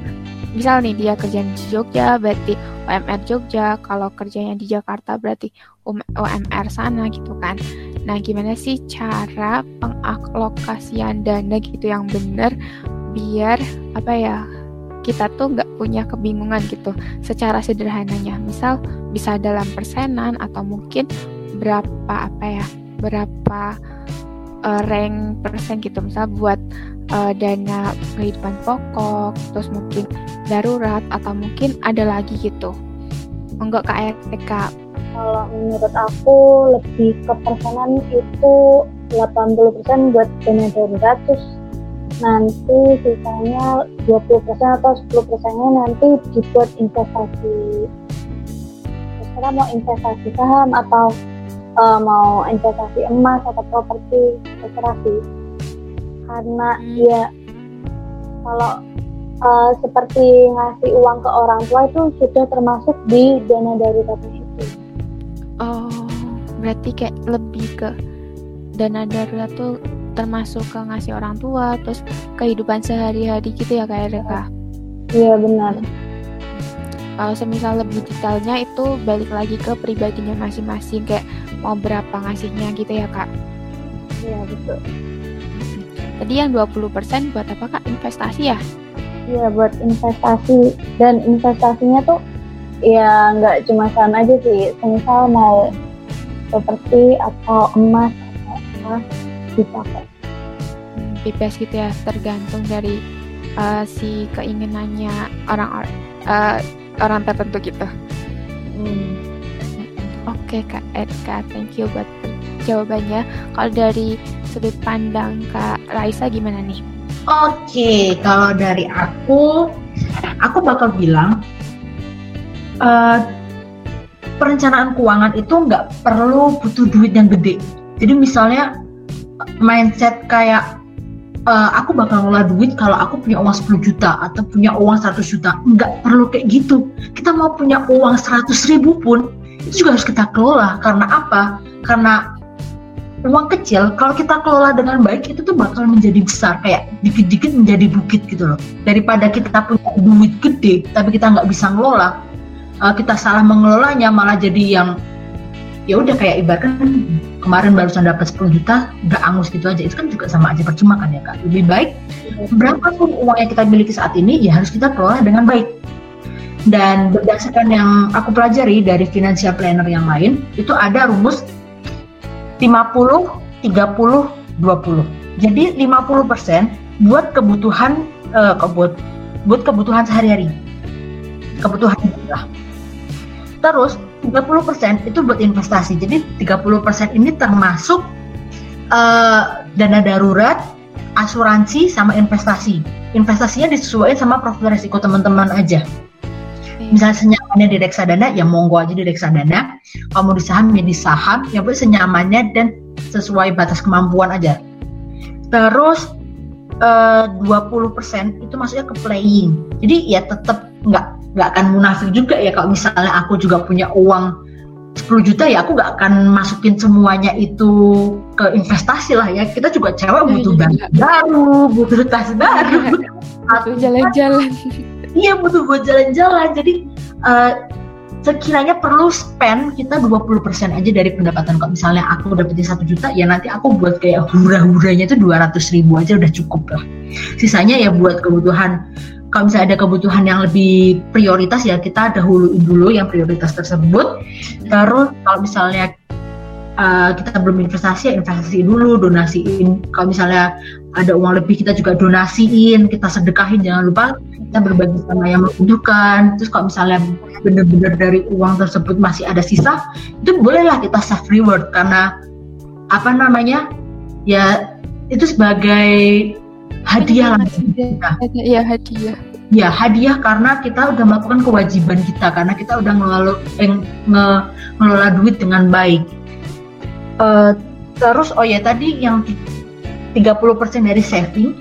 misal nih dia kerja di Jogja berarti UMR Jogja, kalau kerjanya di Jakarta berarti UM- UMR sana gitu kan. Nah, gimana sih cara pengalokasian dana gitu yang benar biar apa ya kita tuh nggak punya kebingungan gitu secara sederhananya. Misal bisa dalam persenan atau mungkin berapa apa ya berapa eh, rank persen gitu. Misal buat eh, dana kehidupan pokok terus mungkin darurat atau mungkin ada lagi gitu. Enggak KRTK Kalau menurut aku lebih ke persenan itu 80% buat dana darurat terus nanti sisanya 20% atau 10% nya nanti dibuat investasi. Terserah mau investasi saham atau eh, mau investasi emas atau properti terserah sih. Karena Hmm. ya kalau eh, seperti ngasih uang ke orang tua itu sudah termasuk di dana daruratnya itu. Oh berarti kayak lebih ke dana darurat tuh termasuk ke ngasih orang tua terus kehidupan sehari-hari gitu ya KRTK iya benar. Kalau semisal lebih detailnya itu balik lagi ke pribadinya masing-masing kayak mau berapa ngasihnya gitu ya kak iya betul tadi yang 20% buat apa kak investasi ya Iya buat investasi dan investasinya tuh ya nggak cuma saham aja sih. Misal mau properti atau emas atau apa bisa kok. Hmm, bebas gitu ya tergantung dari uh, si keinginannya orang uh, orang tertentu gitu Hmm. Oke kak Edka thank you buat jawabannya kalau dari sudut pandang kak Raisa gimana nih Oke, kalau dari aku, aku bakal bilang eh, perencanaan keuangan itu nggak perlu butuh duit yang gede. Jadi misalnya mindset kayak eh, aku bakal ngelola duit kalau aku punya uang 10 juta atau punya uang 100 juta. Nggak perlu kayak gitu. Kita mau punya uang 100 ribu pun itu juga harus kita kelola. Karena apa? Karena uang kecil kalau kita kelola dengan baik itu tuh bakal menjadi besar. Kayak dikit-dikit menjadi bukit gitu loh. Daripada kita punya duit gede tapi kita nggak bisa ngelola uh, kita salah mengelolanya malah jadi yang ya udah kayak ibaratkan kemarin barusan dapat 10 juta udah angus gitu aja. Itu kan juga sama aja percuma kan ya kak? Lebih baik berapapun uang yang kita miliki saat ini ya harus kita kelola dengan baik dan berdasarkan yang aku pelajari dari financial planner yang lain itu ada rumus 50 30 20. Jadi 50% buat kebutuhan eh, kebut buat kebutuhan sehari-hari. Kebutuhan kita. Terus 30% itu buat investasi. Jadi 30% ini termasuk uh, dana darurat, asuransi sama investasi. Investasinya disesuaikan sama profil risiko teman-teman aja. Misalnya senyamannya di reksadana, ya monggo aja di reksadana. Kalau mau di saham ya di saham, ya boleh senyamannya dan sesuai batas kemampuan aja. Terus uh, 20% itu maksudnya ke playing. Jadi ya tetap nggak nggak akan munafik juga ya kalau misalnya aku juga punya uang 10 juta ya aku nggak akan masukin semuanya itu ke investasi lah ya kita juga cewek iya, butuh barang iya. baru butuh tas baru butuh jalan-jalan iya butuh buat jalan-jalan. Jadi uh, sekiranya perlu spend kita 20% aja dari pendapatan. Kalau misalnya aku dapetin satu juta ya nanti aku buat kayak hura-huranya itu 200 ribu aja udah cukup lah. Sisanya ya buat kebutuhan kalau misalnya ada kebutuhan yang lebih prioritas ya kita dahuluin dulu yang prioritas tersebut. Terus kalau misalnya uh, kita belum investasi ya investasi dulu donasiin. Kalau misalnya ada uang lebih kita juga donasiin kita sedekahin jangan lupa kita berbagi sama yang membutuhkan terus kalau misalnya benar-benar dari uang tersebut masih ada sisa itu bolehlah kita self reward. Karena apa namanya? Ya itu sebagai hadiah lah. Ya hadiah. Ya hadiah karena kita udah melakukan kewajiban kita. Karena kita udah ngelola eh, nge, ngelola duit dengan baik uh, terus oh ya tadi yang 30% dari saving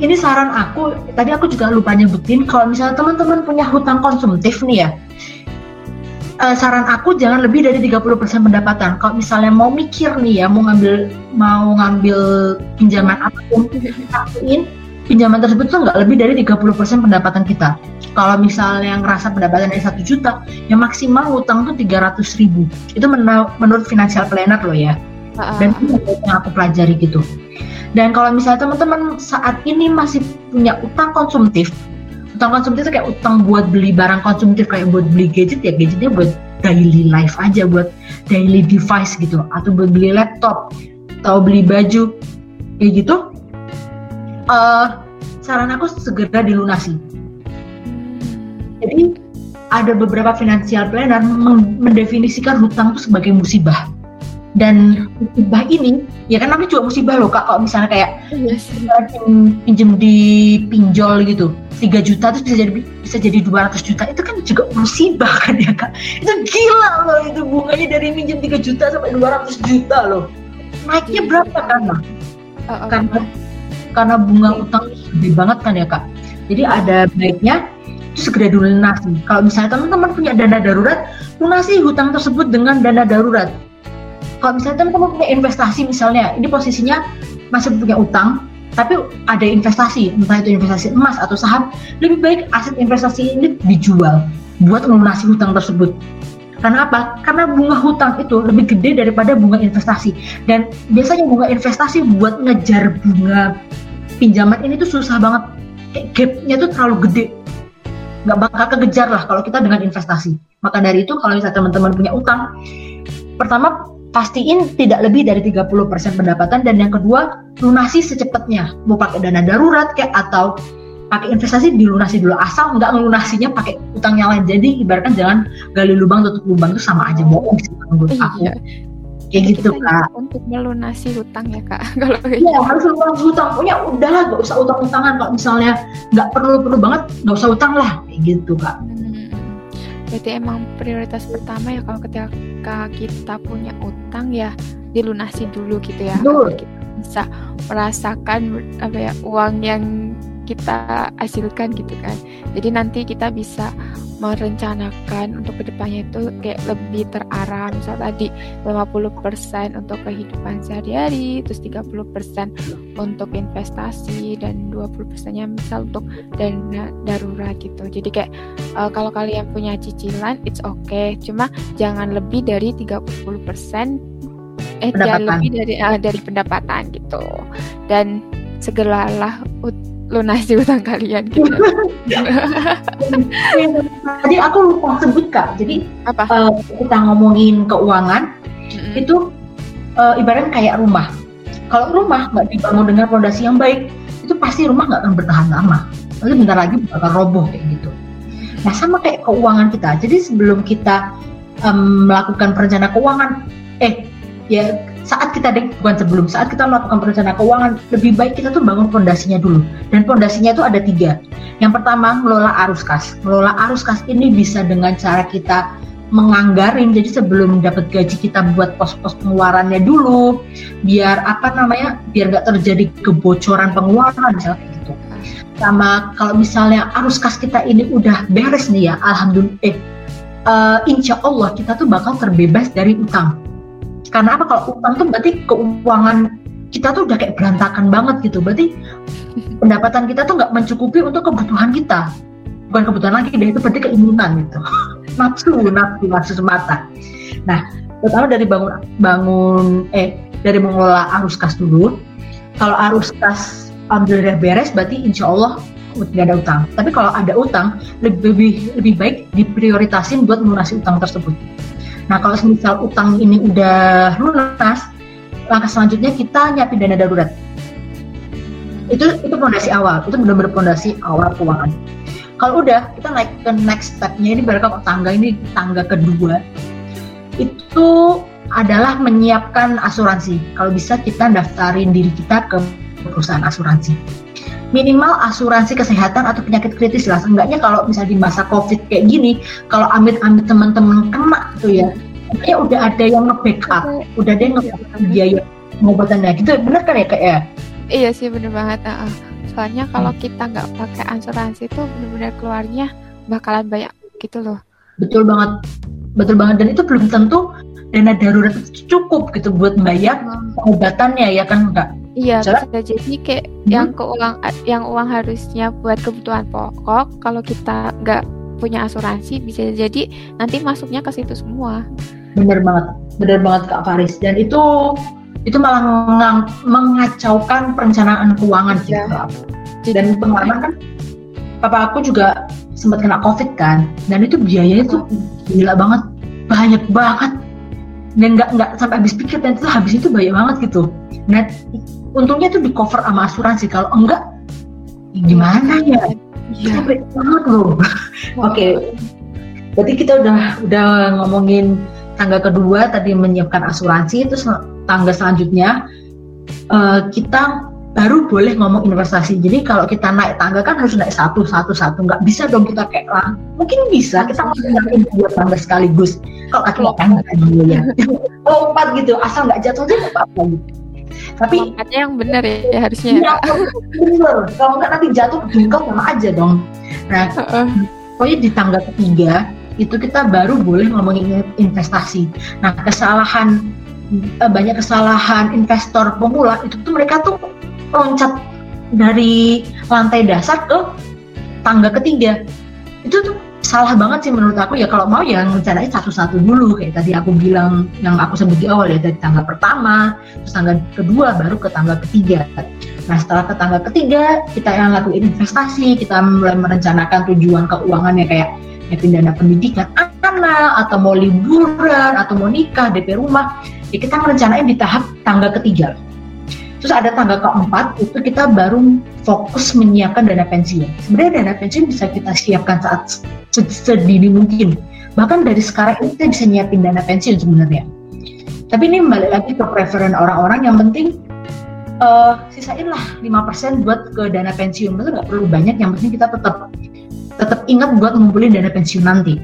ini saran aku tadi aku juga lupa nyebutin kalau misalnya teman-teman punya hutang konsumtif nih ya uh, saran aku jangan lebih dari 30% pendapatan. Kalau misalnya mau mikir nih ya, mau ngambil mau ngambil pinjaman apa pun, pinjaman tersebut tuh nggak lebih dari 30% pendapatan kita. Kalau misalnya ngerasa pendapatan dari satu juta, yang maksimal utang tuh 300 ribu. Itu men menurut financial planner loh ya. Dan itu yang aku pelajari gitu. Dan kalau misalnya teman-teman saat ini masih punya utang konsumtif, utang konsumtif itu kayak utang buat beli barang konsumtif kayak buat beli gadget ya gadgetnya buat daily life aja buat daily device gitu atau buat beli laptop atau beli baju kayak gitu uh, saran aku segera dilunasi. Jadi ada beberapa financial planner mendefinisikan hutang itu sebagai musibah. Dan musibah ini ya kan namanya juga musibah loh kak. Kalau misalnya kayak yes. Iya pinjem di pinjol gitu 3 juta terus bisa jadi bisa jadi 200 juta itu kan juga musibah kan ya kak? Itu gila loh itu bunganya dari minjem 3 juta sampai 200 juta loh. Naiknya iya. berapa kan uh, uh, karena karena bunga utang gede banget kan ya kak jadi ada baiknya itu segera dilunasi kalau misalnya teman-teman punya dana darurat lunasi hutang tersebut dengan dana darurat kalau misalnya teman-teman punya investasi misalnya ini posisinya masih punya utang tapi ada investasi, entah itu investasi emas atau saham, lebih baik aset investasi ini dijual buat melunasi hutang tersebut. Karena apa? Karena bunga hutang itu lebih gede daripada bunga investasi. Dan biasanya bunga investasi buat ngejar bunga pinjaman ini tuh susah banget. Gapnya tuh terlalu gede. Nggak bakal kegejar lah kalau kita dengan investasi. Maka dari itu kalau misalnya teman-teman punya utang, pertama pastiin tidak lebih dari 30% pendapatan dan yang kedua lunasi secepatnya mau pakai dana darurat kayak atau pakai investasi dilunasi dulu asal nggak ngelunasinya pakai utang yang lain jadi ibaratkan jangan gali lubang tutup lubang itu sama aja bohong sih menurut iya. Kayak gitu kak untuk melunasi hutang ya kak kalau gitu. harus melunasi hutang punya udahlah gak usah utang utangan kalau misalnya nggak perlu perlu banget nggak usah utang lah kayak gitu kak Berarti emang prioritas pertama ya kalau ketika kita punya utang ya dilunasi dulu gitu ya. Betul. Kita bisa merasakan apa ya uang yang kita hasilkan gitu kan. Jadi nanti kita bisa merencanakan untuk ke depannya itu kayak lebih terarah. Misal tadi 50% untuk kehidupan sehari-hari terus 30% untuk investasi dan 20% nya misal untuk dana darurat gitu. Jadi kayak uh, kalau kalian punya cicilan it's okay. Cuma jangan lebih dari 30% eh jangan lebih dari uh, dari pendapatan gitu. Dan segeralah lunasi utang kalian gitu. Tadi aku lupa sebut kak. Jadi apa? Uh, kita ngomongin keuangan mm-hmm. itu uh, ibarat kayak rumah. Kalau rumah nggak dibangun dengan fondasi yang baik, itu pasti rumah nggak akan bertahan lama. Nanti bentar lagi bakal roboh kayak gitu. Nah sama kayak keuangan kita. Jadi sebelum kita um, melakukan perencanaan keuangan eh ya saat kita bukan sebelum saat kita melakukan perencanaan keuangan lebih baik kita tuh bangun fondasinya dulu. Dan fondasinya itu ada tiga. Yang pertama mengelola arus kas. Mengelola arus kas ini bisa dengan cara kita menganggarin. Jadi sebelum dapat gaji kita buat pos-pos pengeluarannya dulu biar apa namanya biar nggak terjadi kebocoran pengeluaran misalnya gitu. Sama kalau misalnya arus kas kita ini udah beres nih ya alhamdulillah eh uh, insya Allah kita tuh bakal terbebas dari utang karena apa? Kalau utang tuh berarti keuangan kita tuh udah kayak berantakan banget gitu. Berarti pendapatan kita tuh nggak mencukupi untuk kebutuhan kita. Bukan kebutuhan lagi deh itu berarti keinginan gitu. Nafsu nafsu nafsu semata. Nah pertama dari bangun bangun eh dari mengelola arus kas dulu kalau arus kas alhamdulillah beres berarti insya Allah tidak ada utang. Tapi kalau ada utang lebih lebih, lebih baik diprioritasin buat melunasi utang tersebut nah kalau misal utang ini udah lunas langkah selanjutnya kita nyiapin dana darurat itu itu fondasi awal itu benar-benar fondasi awal keuangan kalau udah kita naik ke next stepnya ini barangkali tangga ini tangga kedua itu adalah menyiapkan asuransi. Kalau bisa kita daftarin diri kita ke perusahaan asuransi. Minimal asuransi kesehatan atau penyakit kritis lah. Enggaknya kalau misalnya di masa covid kayak gini, kalau amit-amit teman-teman kena tuh ya, ya udah ada yang nge-backup, udah ada yang nge-backup biaya pengobatannya gitu. Bener kan ya kayak ya? Iya sih bener banget. Uh, soalnya kalau hmm. kita nggak pakai asuransi itu benar-benar keluarnya bakalan banyak gitu loh betul banget betul banget dan itu belum tentu dana darurat cukup gitu buat bayar hmm. pengobatannya ya kan enggak Iya, bisa jadi kayak hmm. yang ke uang yang uang harusnya buat kebutuhan pokok kalau kita nggak punya asuransi bisa jadi nanti masuknya ke situ semua. Bener banget, bener banget Kak Faris. Dan itu itu malah mengacaukan perencanaan keuangan ya. gitu. Dan pengalaman kan papa aku juga sempat kena covid kan, dan itu biayanya tuh gila banget, banyak banget, dan nggak nggak sampai habis pikir dan itu habis itu banyak banget gitu. Nah untungnya tuh di cover sama asuransi, kalau enggak gimana ya? Iya. banget loh. Oke, okay. berarti kita udah udah ngomongin tangga kedua tadi menyiapkan asuransi, terus tangga selanjutnya uh, kita baru boleh ngomong investasi. Jadi kalau kita naik tangga kan harus naik satu satu satu, nggak bisa dong kita kayak lang. Mungkin bisa kita naikin dua tangga sekaligus. Kalau kaki kan dulu ya. Lompat gitu, asal nggak jatuh aja nggak apa-apa. Tapi lompatnya yang benar ya, ya harusnya. Ya, bener. Kalau nggak nanti jatuh jengkel sama aja dong. Nah, pokoknya di tangga ketiga itu kita baru boleh ngomongin investasi. Nah, kesalahan uh, banyak kesalahan investor pemula itu tuh mereka tuh loncat dari lantai dasar ke tangga ketiga itu tuh salah banget sih menurut aku ya kalau mau ya rencanain satu-satu dulu. Kayak tadi aku bilang yang aku sebut di awal ya dari tangga pertama terus tangga kedua baru ke tangga ketiga. Nah setelah ke tangga ketiga kita yang lakuin investasi kita mulai merencanakan tujuan keuangannya kayak nyiapin dana pendidikan anak atau mau liburan atau mau nikah DP rumah. Ya kita merencanain di tahap tangga ketiga terus ada tangga keempat itu kita baru fokus menyiapkan dana pensiun. Sebenarnya dana pensiun bisa kita siapkan saat sedini mungkin. Bahkan dari sekarang ini kita bisa nyiapin dana pensiun sebenarnya. Tapi ini balik lagi ke preferen orang-orang. Yang penting uh, sisain lah 5% buat ke dana pensiun. Itu nggak perlu banyak yang penting kita tetap tetap ingat buat ngumpulin dana pensiun nanti.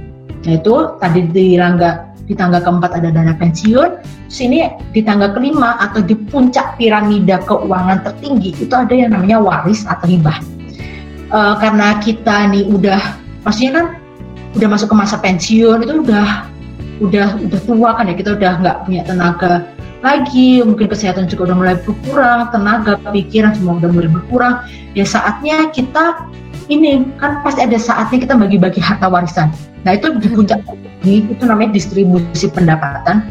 Nah itu tadi di tangga di tangga keempat ada dana pensiun, sini di tangga kelima atau di puncak piramida keuangan tertinggi itu ada yang namanya waris atau hibah. E, karena kita nih udah, maksudnya kan udah masuk ke masa pensiun itu udah udah udah tua kan ya kita udah nggak punya tenaga lagi mungkin kesehatan juga udah mulai berkurang tenaga pikiran semua udah mulai berkurang ya saatnya kita ini kan pasti ada saatnya kita bagi-bagi harta warisan. Nah itu di puncak itu namanya distribusi pendapatan.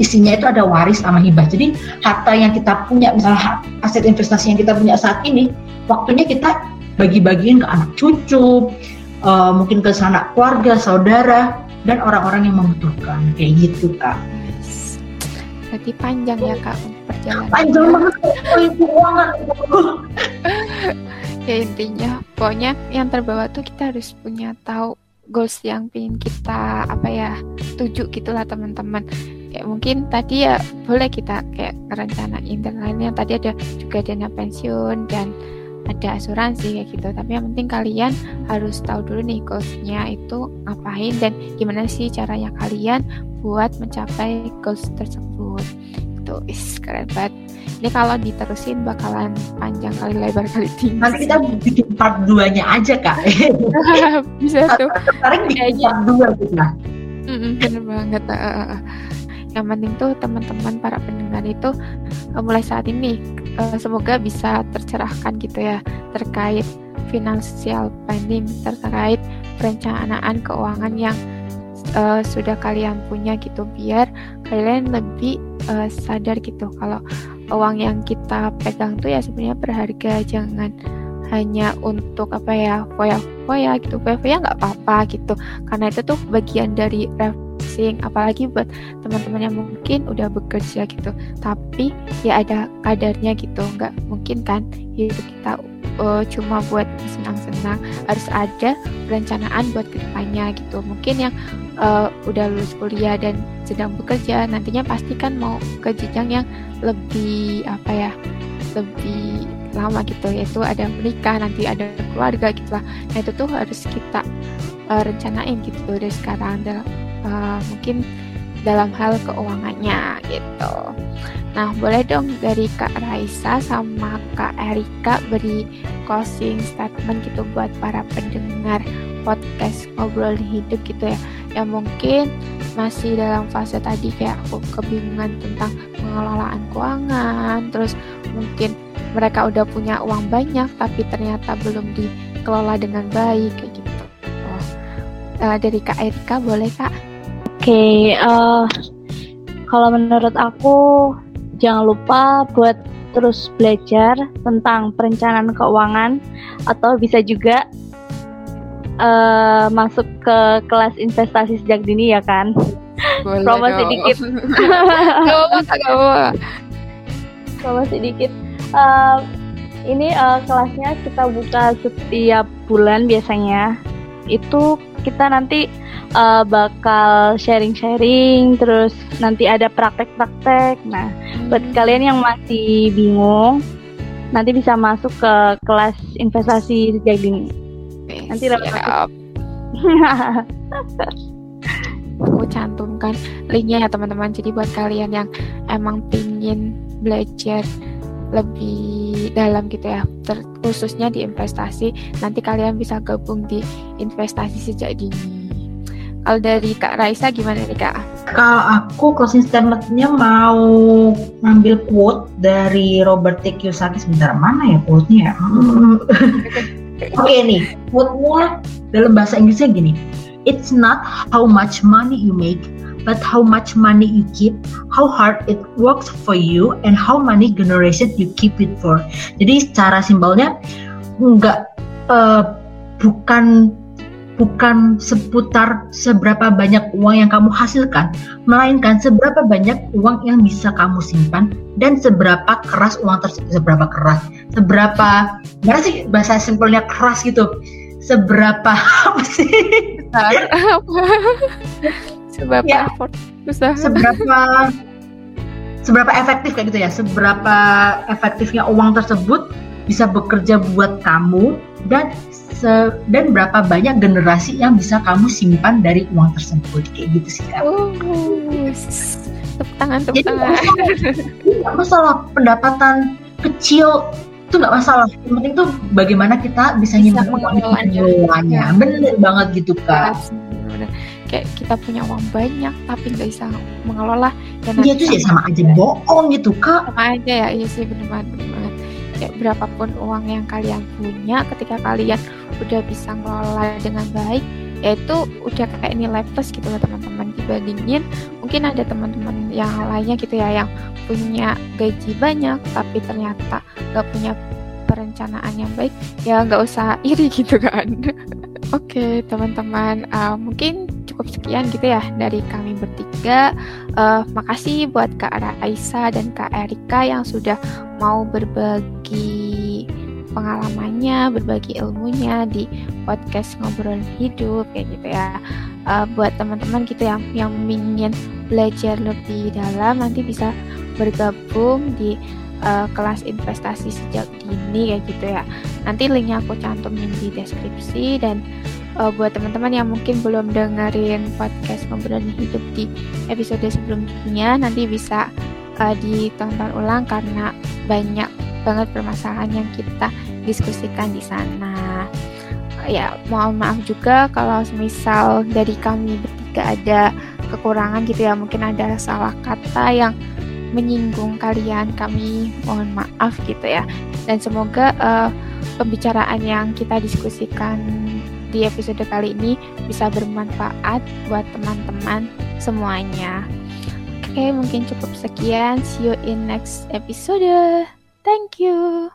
Isinya itu ada waris sama hibah. Jadi harta yang kita punya, misalnya aset investasi yang kita punya saat ini, waktunya kita bagi-bagiin ke anak cucu, uh, mungkin ke sanak keluarga, saudara, dan orang-orang yang membutuhkan. Kayak gitu kak. Berarti panjang ya kak perjalanan. Panjang banget. Keuangan. ya intinya pokoknya yang terbawa tuh kita harus punya tahu goals yang ingin kita apa ya tuju gitulah teman-teman. Kayak mungkin tadi ya boleh kita kayak rencanain dan tadi ada juga dana pensiun dan ada asuransi kayak gitu. Tapi yang penting kalian harus tahu dulu nih goalsnya itu ngapain dan gimana sih caranya kalian buat mencapai goals tersebut itu is keren banget. Ini kalau diterusin bakalan panjang kali lebar kali tinggi nanti kita bikin part 2 nya aja kak. Bisa tuh. Paling bikin part 2 gitu lah bener banget. Yang penting tuh teman-teman para pendengar itu uh, mulai saat ini uh, semoga bisa tercerahkan gitu ya terkait financial planning terkait perencanaan keuangan yang uh, sudah kalian punya gitu biar kalian lebih uh, sadar gitu. Kalau uang yang kita pegang tuh ya sebenarnya berharga jangan hanya untuk apa ya foya-foya gitu. Foya-foya nggak apa-apa gitu karena itu tuh bagian dari refreshing. Apalagi buat teman-teman yang mungkin udah bekerja gitu tapi ya ada kadarnya gitu. Nggak mungkin kan hidup kita uh, cuma buat senang-senang harus ada perencanaan buat ke depannya gitu. Mungkin yang uh, udah lulus kuliah dan sedang bekerja nantinya pasti kan mau ke jenjang yang lebih apa ya lebih lama gitu yaitu ada menikah nanti ada keluarga gitu lah. Nah itu tuh harus kita uh, rencanain gitu dari sekarang. Dalam uh, mungkin dalam hal keuangannya gitu nah boleh dong dari Kak Raisa sama Kak Erika beri closing statement gitu buat para pendengar podcast ngobrol hidup gitu ya yang mungkin masih dalam fase tadi kayak aku kebingungan tentang pengelolaan keuangan terus mungkin mereka udah punya uang banyak tapi ternyata belum dikelola dengan baik kayak gitu. Oh. Uh, dari Kak Erika boleh Kak? Oke, okay, uh, eh, kalau menurut aku jangan lupa buat terus belajar tentang perencanaan keuangan atau bisa juga uh, masuk ke kelas investasi sejak dini ya kan? Boleh Promo sedikit. Gak apa-apa, Promo sedikit uh, ini uh, kelasnya kita buka setiap bulan biasanya. Itu kita nanti uh, bakal sharing-sharing, terus nanti ada praktek-praktek. Nah, hmm. buat kalian yang masih bingung, nanti bisa masuk ke kelas investasi sejak dini. Nanti siap. Aku cantumkan linknya ya teman-teman. Jadi buat kalian yang emang pingin belajar lebih dalam gitu ya ter khususnya di investasi nanti kalian bisa gabung di investasi sejak dini kalau dari Kak Raisa gimana nih Kak? Kalau aku closing statementnya mau ngambil quote dari Robert T. Kiyosaki sebentar mana ya quote-nya ya? Oke okay, nih, quote-nya dalam bahasa Inggrisnya gini. It's not how much money you make, but how much money you keep, how hard it works for you, and how many generations you keep it for. Jadi secara simbolnya nggak uh, bukan bukan seputar seberapa banyak uang yang kamu hasilkan, melainkan seberapa banyak uang yang bisa kamu simpan dan seberapa keras uang tersebut, seberapa keras, seberapa, gimana sih bahasa simpelnya keras gitu, seberapa apa sih? seberapa ya, effort usaha seberapa seberapa efektif kayak gitu ya? Seberapa efektifnya uang tersebut bisa bekerja buat kamu dan se dan berapa banyak generasi yang bisa kamu simpan dari uang tersebut. Kayak gitu sih kak. Uh, tepuk tangan tepuk Jadi, tangan. Masalah, masalah pendapatan kecil. Itu nggak masalah. Yang penting tuh bagaimana kita bisa, bisa nyimpan mengelolanya. Bener banget gitu kak. Kayak kita punya uang banyak tapi nggak bisa mengelola iya itu sih sama aja. Bohong gitu kak. Sama aja ya. Iya sih bener banget bener banget kayak berapapun uang yang kalian punya ketika kalian udah bisa ngelola dengan baik ya itu udah kayak nilai plus gitu loh teman-teman. Dibandingin mungkin ada teman-teman yang lainnya gitu ya yang punya gaji banyak tapi ternyata nggak punya perencanaan yang baik ya nggak usah iri gitu kan oke teman-teman uh, mungkin cukup sekian gitu ya dari kami bertiga. Uh, makasih buat Kak Raisa dan Kak Erika yang sudah mau berbagi pengalamannya, berbagi ilmunya di podcast ngobrol hidup kayak gitu ya. Uh, buat teman-teman gitu yang yang ingin belajar lebih dalam nanti bisa bergabung di uh, kelas investasi sejak dini kayak gitu ya. Nanti linknya aku cantumin di deskripsi dan uh, buat teman-teman yang mungkin belum dengerin podcast ngobrol hidup di episode sebelumnya nanti bisa uh, ditonton ulang karena banyak banget permasalahan yang kita diskusikan di sana. Ya, mohon maaf juga kalau misal dari kami bertiga ada kekurangan gitu ya, mungkin ada salah kata yang menyinggung kalian, kami mohon maaf gitu ya. Dan semoga uh, pembicaraan yang kita diskusikan di episode kali ini bisa bermanfaat buat teman-teman semuanya. Oke, mungkin cukup sekian. See you in next episode. Thank you.